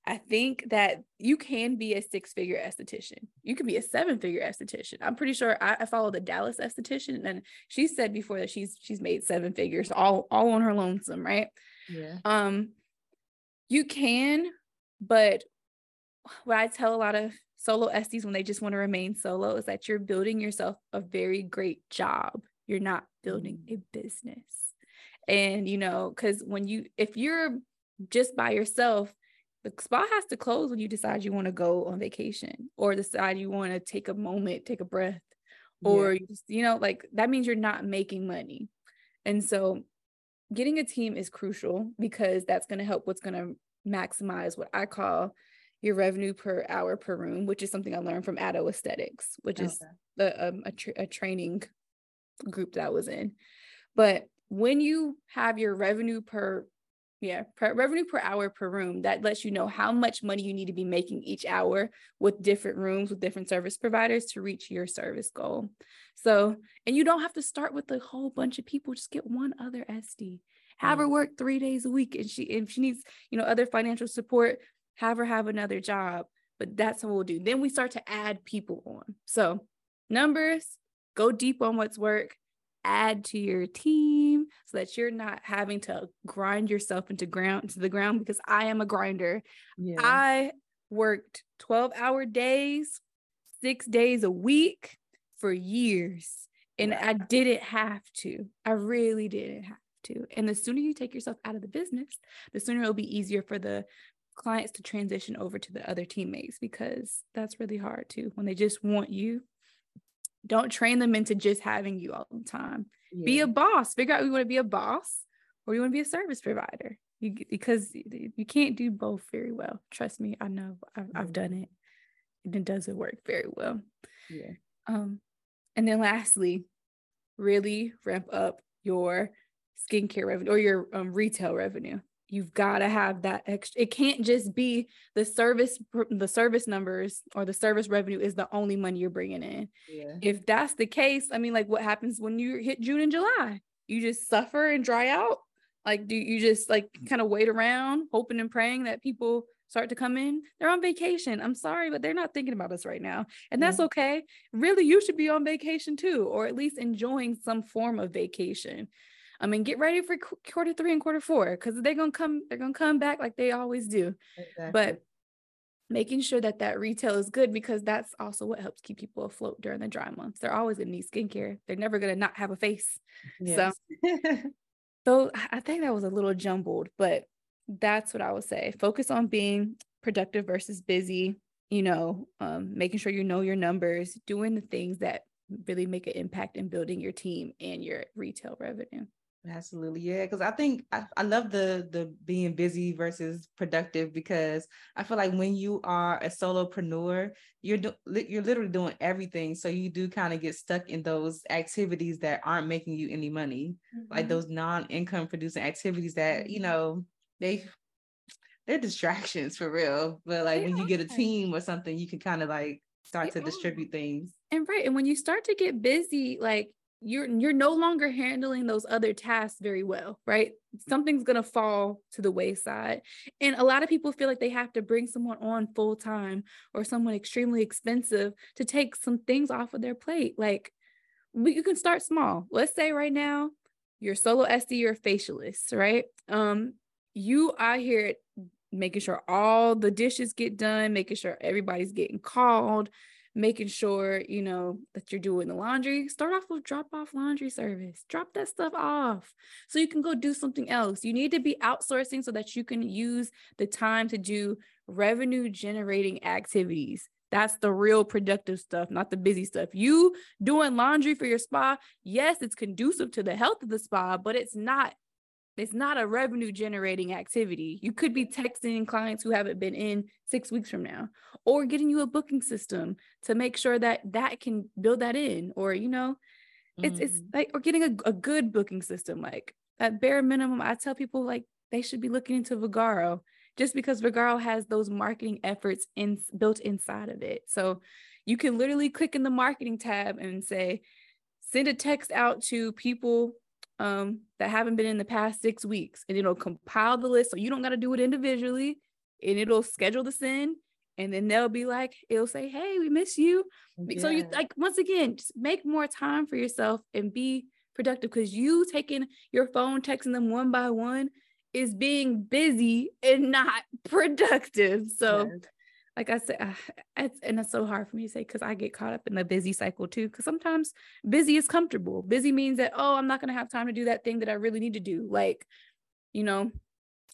I think that you can be a six figure esthetician. You can be a seven figure esthetician. I'm pretty sure I, I, follow the Dallas esthetician and she said before that she's she's made seven figures all all on her lonesome, right? Yeah. Um you can, but what I tell a lot of solo SDs when they just want to remain solo is that you're building yourself a very great job. You're not building mm. a business. And, you know, because when you, if you're just by yourself, the spa has to close when you decide you want to go on vacation or decide you want to take a moment, take a breath, or, yeah. you know, like that means you're not making money. And so getting a team is crucial because that's going to help what's going to maximize what I call your revenue per hour per room, which is something I learned from Addo Aesthetics, which okay. is the um, a, tra- a training group that I was in. But when you have your revenue per yeah per, revenue per hour per room that lets you know how much money you need to be making each hour with different rooms with different service providers to reach your service goal. So and you don't have to start with a whole bunch of people just get one other sd have her mm. work three days a week and she if she needs you know other financial support have her have another job but that's what we'll do. Then we start to add people on. So numbers go deep on what's work add to your team so that you're not having to grind yourself into ground to the ground because I am a grinder. Yeah. I worked 12 hour days, six days a week for years. And I didn't have to. I really didn't have to. And the sooner you take yourself out of the business, the sooner it'll be easier for the clients to transition over to the other teammates because that's really hard too. When they just want you, don't train them into just having you all the time. Yeah. Be a boss. Figure out you want to be a boss or you want to be a service provider. You, because you can't do both very well. Trust me, I know. I've, I've done it, and it doesn't work very well. Yeah. Um, and then lastly, really ramp up your skincare revenue or your um, retail revenue you've got to have that extra it can't just be the service the service numbers or the service revenue is the only money you're bringing in. Yeah. if that's the case i mean like what happens when you hit june and july? You just suffer and dry out? Like do you just like kind of wait around hoping and praying that people start to come in? They're on vacation. I'm sorry but they're not thinking about us right now. And that's okay. Really you should be on vacation too or at least enjoying some form of vacation I mean, get ready for quarter three and quarter four because they're gonna come. They're gonna come back like they always do. Exactly. But making sure that that retail is good because that's also what helps keep people afloat during the dry months. They're always gonna need skincare. They're never gonna not have a face. Yes. [laughs] So, so I think that was a little jumbled, but that's what I would say. Focus on being productive versus busy. You know, um, making sure you know your numbers, doing the things that really make an impact in building your team and your retail revenue. Absolutely. Yeah. Cause I think I, I love the the being busy versus productive because I feel like when you are a solopreneur, you're do, you're literally doing everything. So you do kind of get stuck in those activities that aren't making you any money, mm-hmm. like those non-income producing activities that, you mm-hmm. know, they they're distractions for real. But like when you get a team or something, you can kind of like start to distribute things. And right. And when you start to get busy, like you're you're no longer handling those other tasks very well right? Something's going to fall to the wayside. And a lot of people feel like they have to bring someone on full time or someone extremely expensive to take some things off of their plate. Like you can start small. Let's say right now you're solo sd you're a facialist right? Um you are here making sure all the dishes get done making sure everybody's getting called making sure you know that you're doing the laundry. Start off with drop off laundry service. Drop that stuff off so you can go do something else. You need to be outsourcing so that you can use the time to do revenue generating activities. That's the real productive stuff, not the busy stuff. You doing laundry for your spa, yes, it's conducive to the health of the spa, but it's not it's not a revenue generating activity. You could be texting clients who haven't been in six weeks from now, or getting you a booking system to make sure that that can build that in, or you know, it's mm-hmm. it's like or getting a, a good booking system. Like at bare minimum, I tell people like they should be looking into Vagaro just because Vagaro has those marketing efforts in built inside of it. So you can literally click in the marketing tab and say, send a text out to people um, that haven't been in the past six weeks, and it'll compile the list. So you don't got to do it individually, and it'll schedule the send, and then they'll be like, it'll say, "Hey, we miss you." Yeah. So you like once again, just make more time for yourself and be productive because you taking your phone, texting them one by one is being busy and not [laughs] productive. So. Yes. Like I said, uh, it's, and it's so hard for me to say because I get caught up in the busy cycle too. Because sometimes busy is comfortable. Busy means that, oh, I'm not going to have time to do that thing that I really need to do. Like, you know,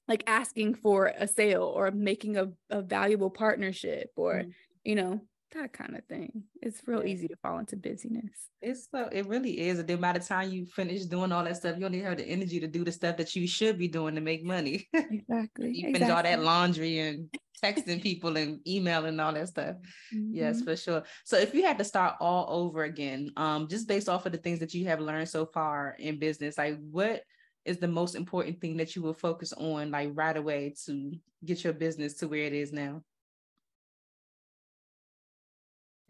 like asking for a sale or making a, a valuable partnership or, mm-hmm. you know, that kind of thing. It's real easy to fall into busyness. It's so it really is. And then by the time you finish doing all that stuff, you only have the energy to do the stuff that you should be doing to make money. [laughs] Exactly. you finish exactly. all that laundry and texting people and emailing and all that stuff. Mm-hmm. Yes, for sure. So if you had to start all over again, um, just based off of the things that you have learned so far in business, like what is the most important thing that you will focus on like right away to get your business to where it is now?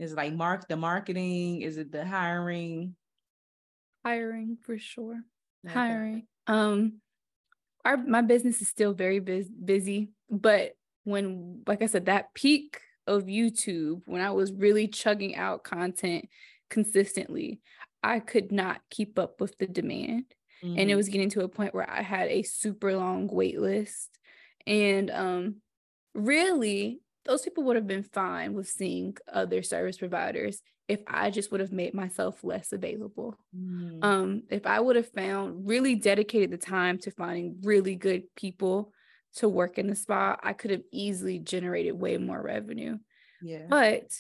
Is it like mark the marketing? Is it the hiring? Hiring for sure. Okay. Hiring. Um our my business is still very bu- busy, but when like I said that peak of YouTube when I was really chugging out content consistently, I could not keep up with the demand. Mm-hmm. And it mm-hmm. was getting to a point where I had a super long wait list. And um really those people would have been fine with seeing other service providers if I just would have made myself less available. Mm. Um, if I would have found really dedicated the time to finding really good people to work in the spa, I could have easily generated way more revenue. Yeah. But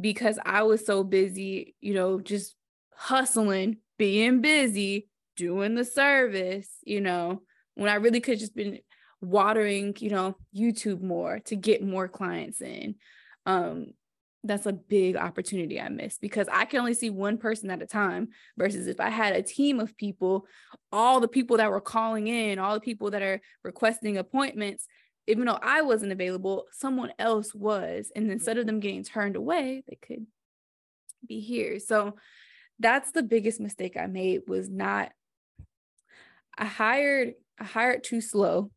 because I was so busy, you know, just hustling, being busy, doing the service, you know, when I really could just been watering, you know, YouTube more to get more clients in. Um, that's a big opportunity I missed because I can only see one person at a time versus if I had a team of people, all the people that were calling in, all the people that are requesting appointments, even though I wasn't available, someone else was. And instead of them getting turned away, they could be here. So that's the biggest mistake I made was not I hired I hired too slow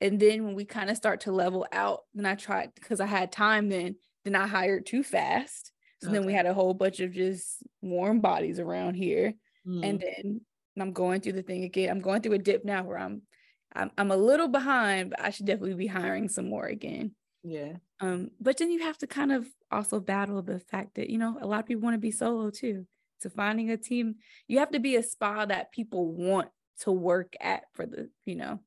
and then when we kind of start to level out, then I tried because I had time then, then I hired too fast. So okay. then we had a whole bunch of just warm bodies around here. Mm. And then I'm going through the thing again. I'm going through a dip now where I'm I'm I'm a little behind, but I should definitely be hiring some more again. Yeah. Um, but then you have to kind of also battle the fact that, you know, a lot of people want to be solo too. So finding a team, you have to be a spa that people want to work at for the, you know,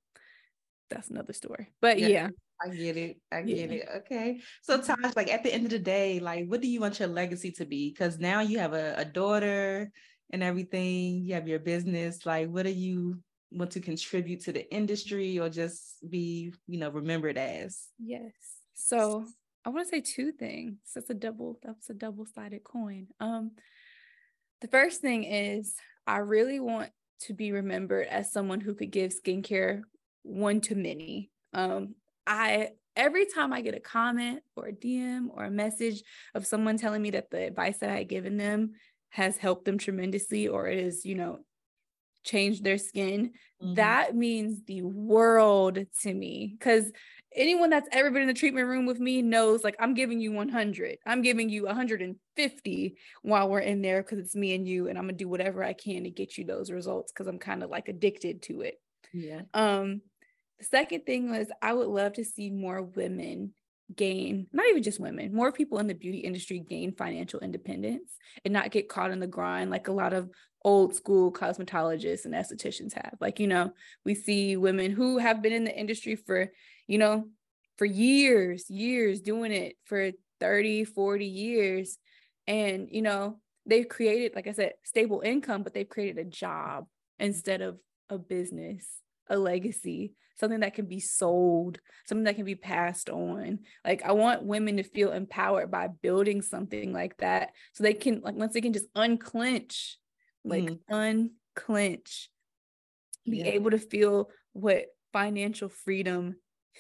that's another story. But yeah. yeah. I get it. I get yeah. it. Okay. So Taj, like at the end of the day, like what do you want your legacy to be? Because now you have a, a daughter and everything, you have your business. Like what do you want to contribute to the industry or just be, you know, remembered as? Yes. So I want to say two things. That's a double, that's a double-sided coin. Um, the first thing is I really want to be remembered as someone who could give skincare one to many. Um, I every time I get a comment or a DM or a message of someone telling me that the advice that I had given them has helped them tremendously or is, you know, changed their skin, mm-hmm. that means the world to me. Cause anyone that's ever been in the treatment room with me knows like I'm giving you 100. I'm giving you 150 while we're in there because it's me and you and I'm gonna do whatever I can to get you those results because I'm kind of like addicted to it. Yeah. Um the second thing was I would love to see more women gain, not even just women, more people in the beauty industry gain financial independence and not get caught in the grind like a lot of old school cosmetologists and estheticians have. Like, you know, we see women who have been in the industry for, you know, for years, years doing it for 30, 40 years. And, you know, they've created, like I said, stable income, but they've created a job instead of a business, a legacy something that can be sold, something that can be passed on. Like I want women to feel empowered by building something like that so they can like once they can just unclench, like mm. unclench, be yeah. able to feel what financial freedom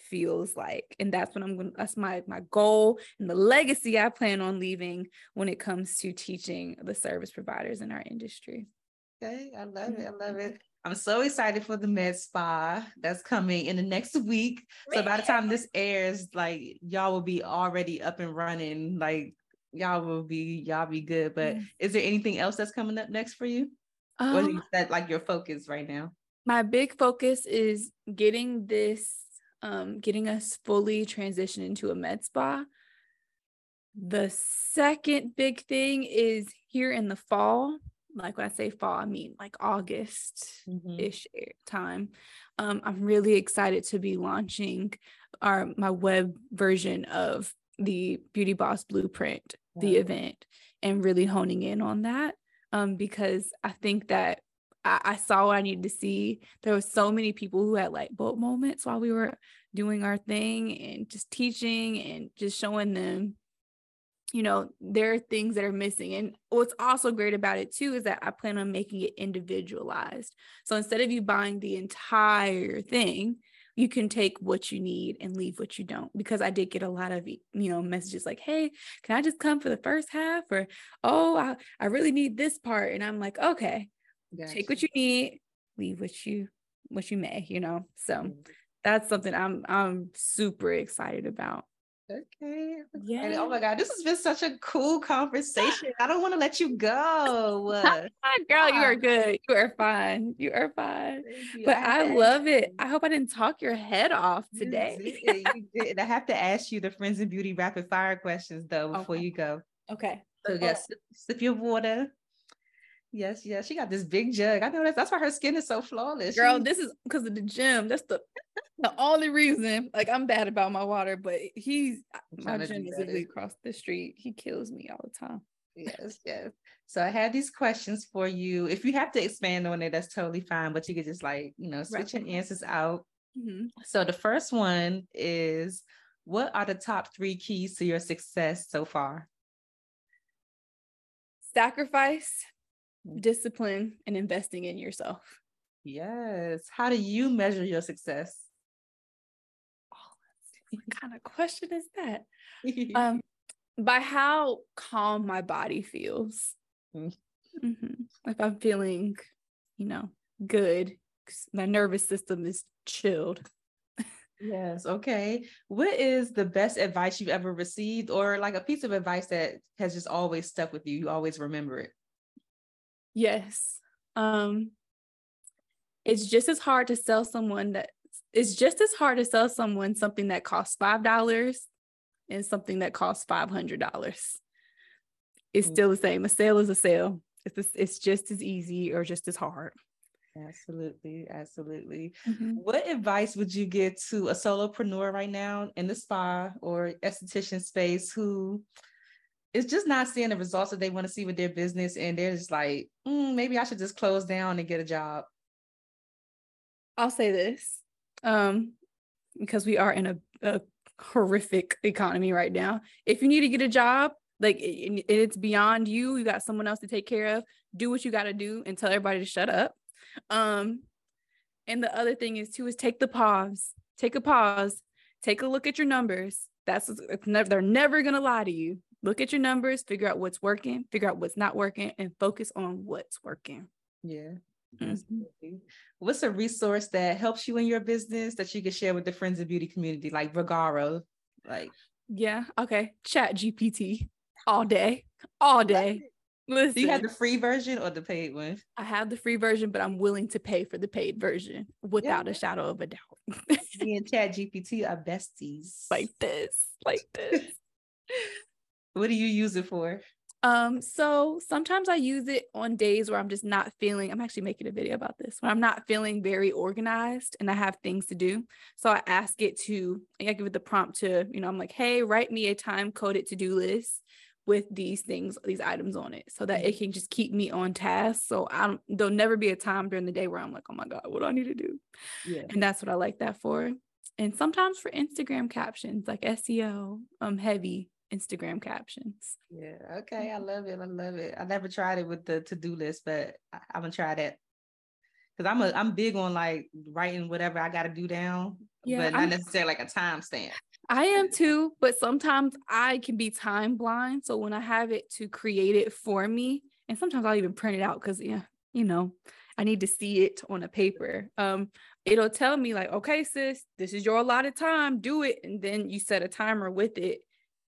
feels like and that's what i'm going to that's my my goal and the legacy i plan on leaving when it comes to teaching the service providers in our industry okay i love it i love it I'm so excited for the med spa that's coming in the next [laughs] week. So by the time this airs, like y'all will be already up and running. Like y'all will be y'all be good. But mm. is there anything else that's coming up next for you? Um, or is that like your focus right now? My big focus is getting this um, getting us fully transitioned into a med spa. The second big thing is here in the fall. Like when I say fall, I mean like August ish mm-hmm. time. Um, I'm really excited to be launching our my web version of the Beauty Boss Blueprint, wow. the event, and really honing in on that. Um, because I think that I, I saw what I needed to see. There were so many people who had like boat moments while we were doing our thing and just teaching and just showing them you know there are things that are missing. And what's also great about it too is that i plan on making it individualized. So instead of you buying the entire thing you can take what you need and leave what you don't. Because i did get a lot of you know messages like hey can i just come for the first half? or oh i, I really need this part. And i'm like okay gotcha. take what you need leave what you what you may you know? So mm-hmm. that's something i'm i'm super excited about Okay. Yeah. Oh my God, this has been such a cool conversation. [gasps] I don't want to let you go. Girl, you are good. You are fine. You are fine. You. But I, I love it. I hope I didn't talk your head off today. You did. [laughs] You did. I have to ask you the Friends in Beauty rapid fire questions though before okay. you go. Okay. So yes, sip, sip your water. Yes, yes. She got this big jug. I know that's that's why her skin is so flawless. Girl, she... this is because of the gym. That's the the only reason. Like I'm bad about my water, but he's my gym is literally across the street. He kills me all the time. Yes, yes. So I had these questions for you. If you have to expand on it, that's totally fine. But you could just like, you know, switch right. your answers out. Mm-hmm. So the first one is what are the top three keys to your success so far? Sacrifice, discipline and investing in yourself. Yes. How do you measure your success? Oh, what kind of question is that? [laughs] um, by how calm my body feels. Mm. Mm-hmm. If I'm feeling, you know, good, my nervous system is chilled. Yes. Okay. What is the best advice you've ever received, or like a piece of advice that has just always stuck with you? You always remember it. Yes. Um it's just as hard to sell someone that it's just as hard to sell someone something that costs five dollars and something that costs five hundred dollars. It's mm-hmm. still the same. A sale is a sale. It's it's just as easy or just as hard. Absolutely, absolutely. Mm-hmm. What advice would you give to a solopreneur right now in the spa or esthetician space who it's just not seeing the results that they want to see with their business and they're just like mm, maybe i should just close down and get a job. I'll say this um because we are in a, a horrific economy right now. If you need to get a job like it, it's beyond you you got someone else to take care of do what you got to do and tell everybody to shut up. Um and the other thing is too is take the pause take a pause take a look at your numbers. That's never they're never gonna lie to you look at your numbers, figure out what's working, figure out what's not working, and focus on what's working. Yeah. Mm-hmm. What's a resource that helps you in your business that you can share with the Friends of Beauty community, like Vagaro? Like, yeah, okay. Chat GPT all day, all day. Listen, Do you have the free version or the paid one? I have the free version, but I'm willing to pay for the paid version without yeah. a shadow of a doubt. Me and [laughs] Chat GPT are besties. Like this, like this. [laughs] What do you use it for? Um, so sometimes I use it on days where I'm just not feeling, I'm actually making a video about this, when I'm not feeling very organized and I have things to do. So I ask it to, I give it the prompt to, you know, I'm like, hey, write me a time coded to-do list with these things, these items on it, so that it can just keep me on task. So I don't there'll never be a time during the day where I'm like, oh my God, what do I need to do? Yeah. And that's what I like that for. And sometimes for Instagram captions, like SEO, um heavy, Instagram captions. Yeah. Okay. I love it. I love it. I never tried it with the to-do list, but I, am gonna try that. Cause I'm a I'm big on like writing whatever I gotta do down, yeah, but not I'm, necessarily like a time stamp. I am too, but sometimes I can be time blind. So when I have it to create it for me, and sometimes I'll even print it out because yeah, you know, I need to see it on a paper. Um, it'll tell me like, okay, sis, this is your allotted time, do it. And then you set a timer with it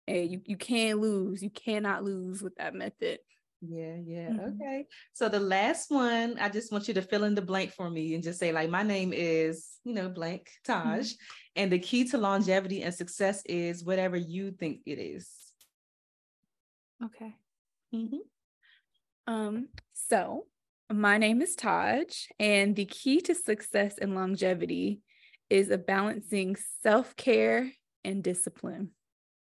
and you, you can't lose. You cannot lose with that method. Yeah, yeah. Mm-hmm. Okay. So the last one, I just want you to fill in the blank for me and just say, like, my name is, you know, blank Taj. Mm-hmm. And the key to longevity and success is whatever you think it is. Okay. Mm-hmm. Um, so my name is Taj, and the key to success and longevity is a balancing self-care and discipline.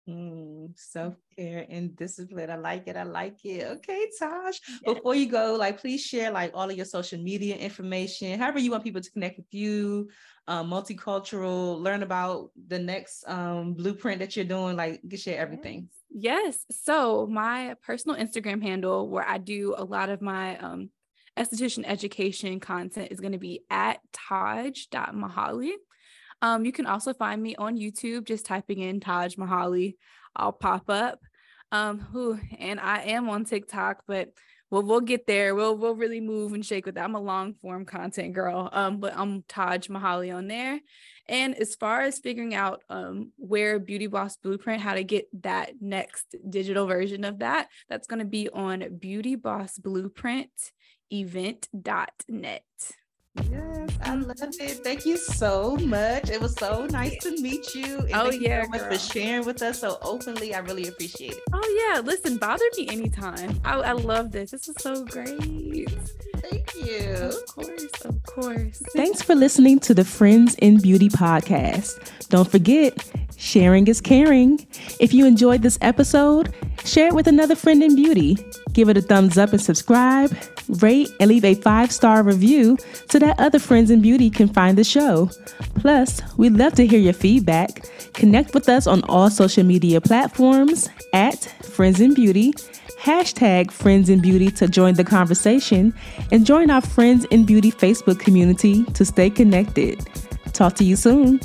Mm, Self care and discipline. I like it. I like it. Okay, Taj. Before you go, like, please share like all of your social media information. However, you want people to connect with you, um, multicultural, learn about the next um, blueprint that you're doing. Like, you share everything. Yes. So my personal Instagram handle, where I do a lot of my um, esthetician education content, is going to be at taj.mahaly. Um, you can also find me on YouTube, just typing in Taj Mahaly. I'll pop up. Um, who and I am on TikTok, but we'll we'll get there. We'll we'll really move and shake with that. I'm a long form content girl. Um, but I'm Taj Mahaly on there. And as far as figuring out um where Beauty Boss Blueprint, how to get that next digital version of that, that's gonna be on Beauty Boss Blueprint event.net. Yes, I mm-hmm. love it. Thank you so much. It was so nice to meet you. And oh, yeah. so much girl. for sharing with us so openly. I really appreciate it. Oh, yeah. Listen, bother me anytime. I, I love this. This is so great. Thank you. Of course. Of course. Thanks for listening to the Friends in Beauty podcast. Don't forget, sharing is caring. If you enjoyed this episode, share it with another friend in beauty. Give it a thumbs up and subscribe rate, and leave a five star review so that other friends in beauty can find the show. Plus, we'd love to hear your feedback. Connect with us on all social media platforms at Friends in Beauty, hashtag Friends in Beauty to join the conversation, and join our Friends in Beauty Facebook community to stay connected. Talk to you soon.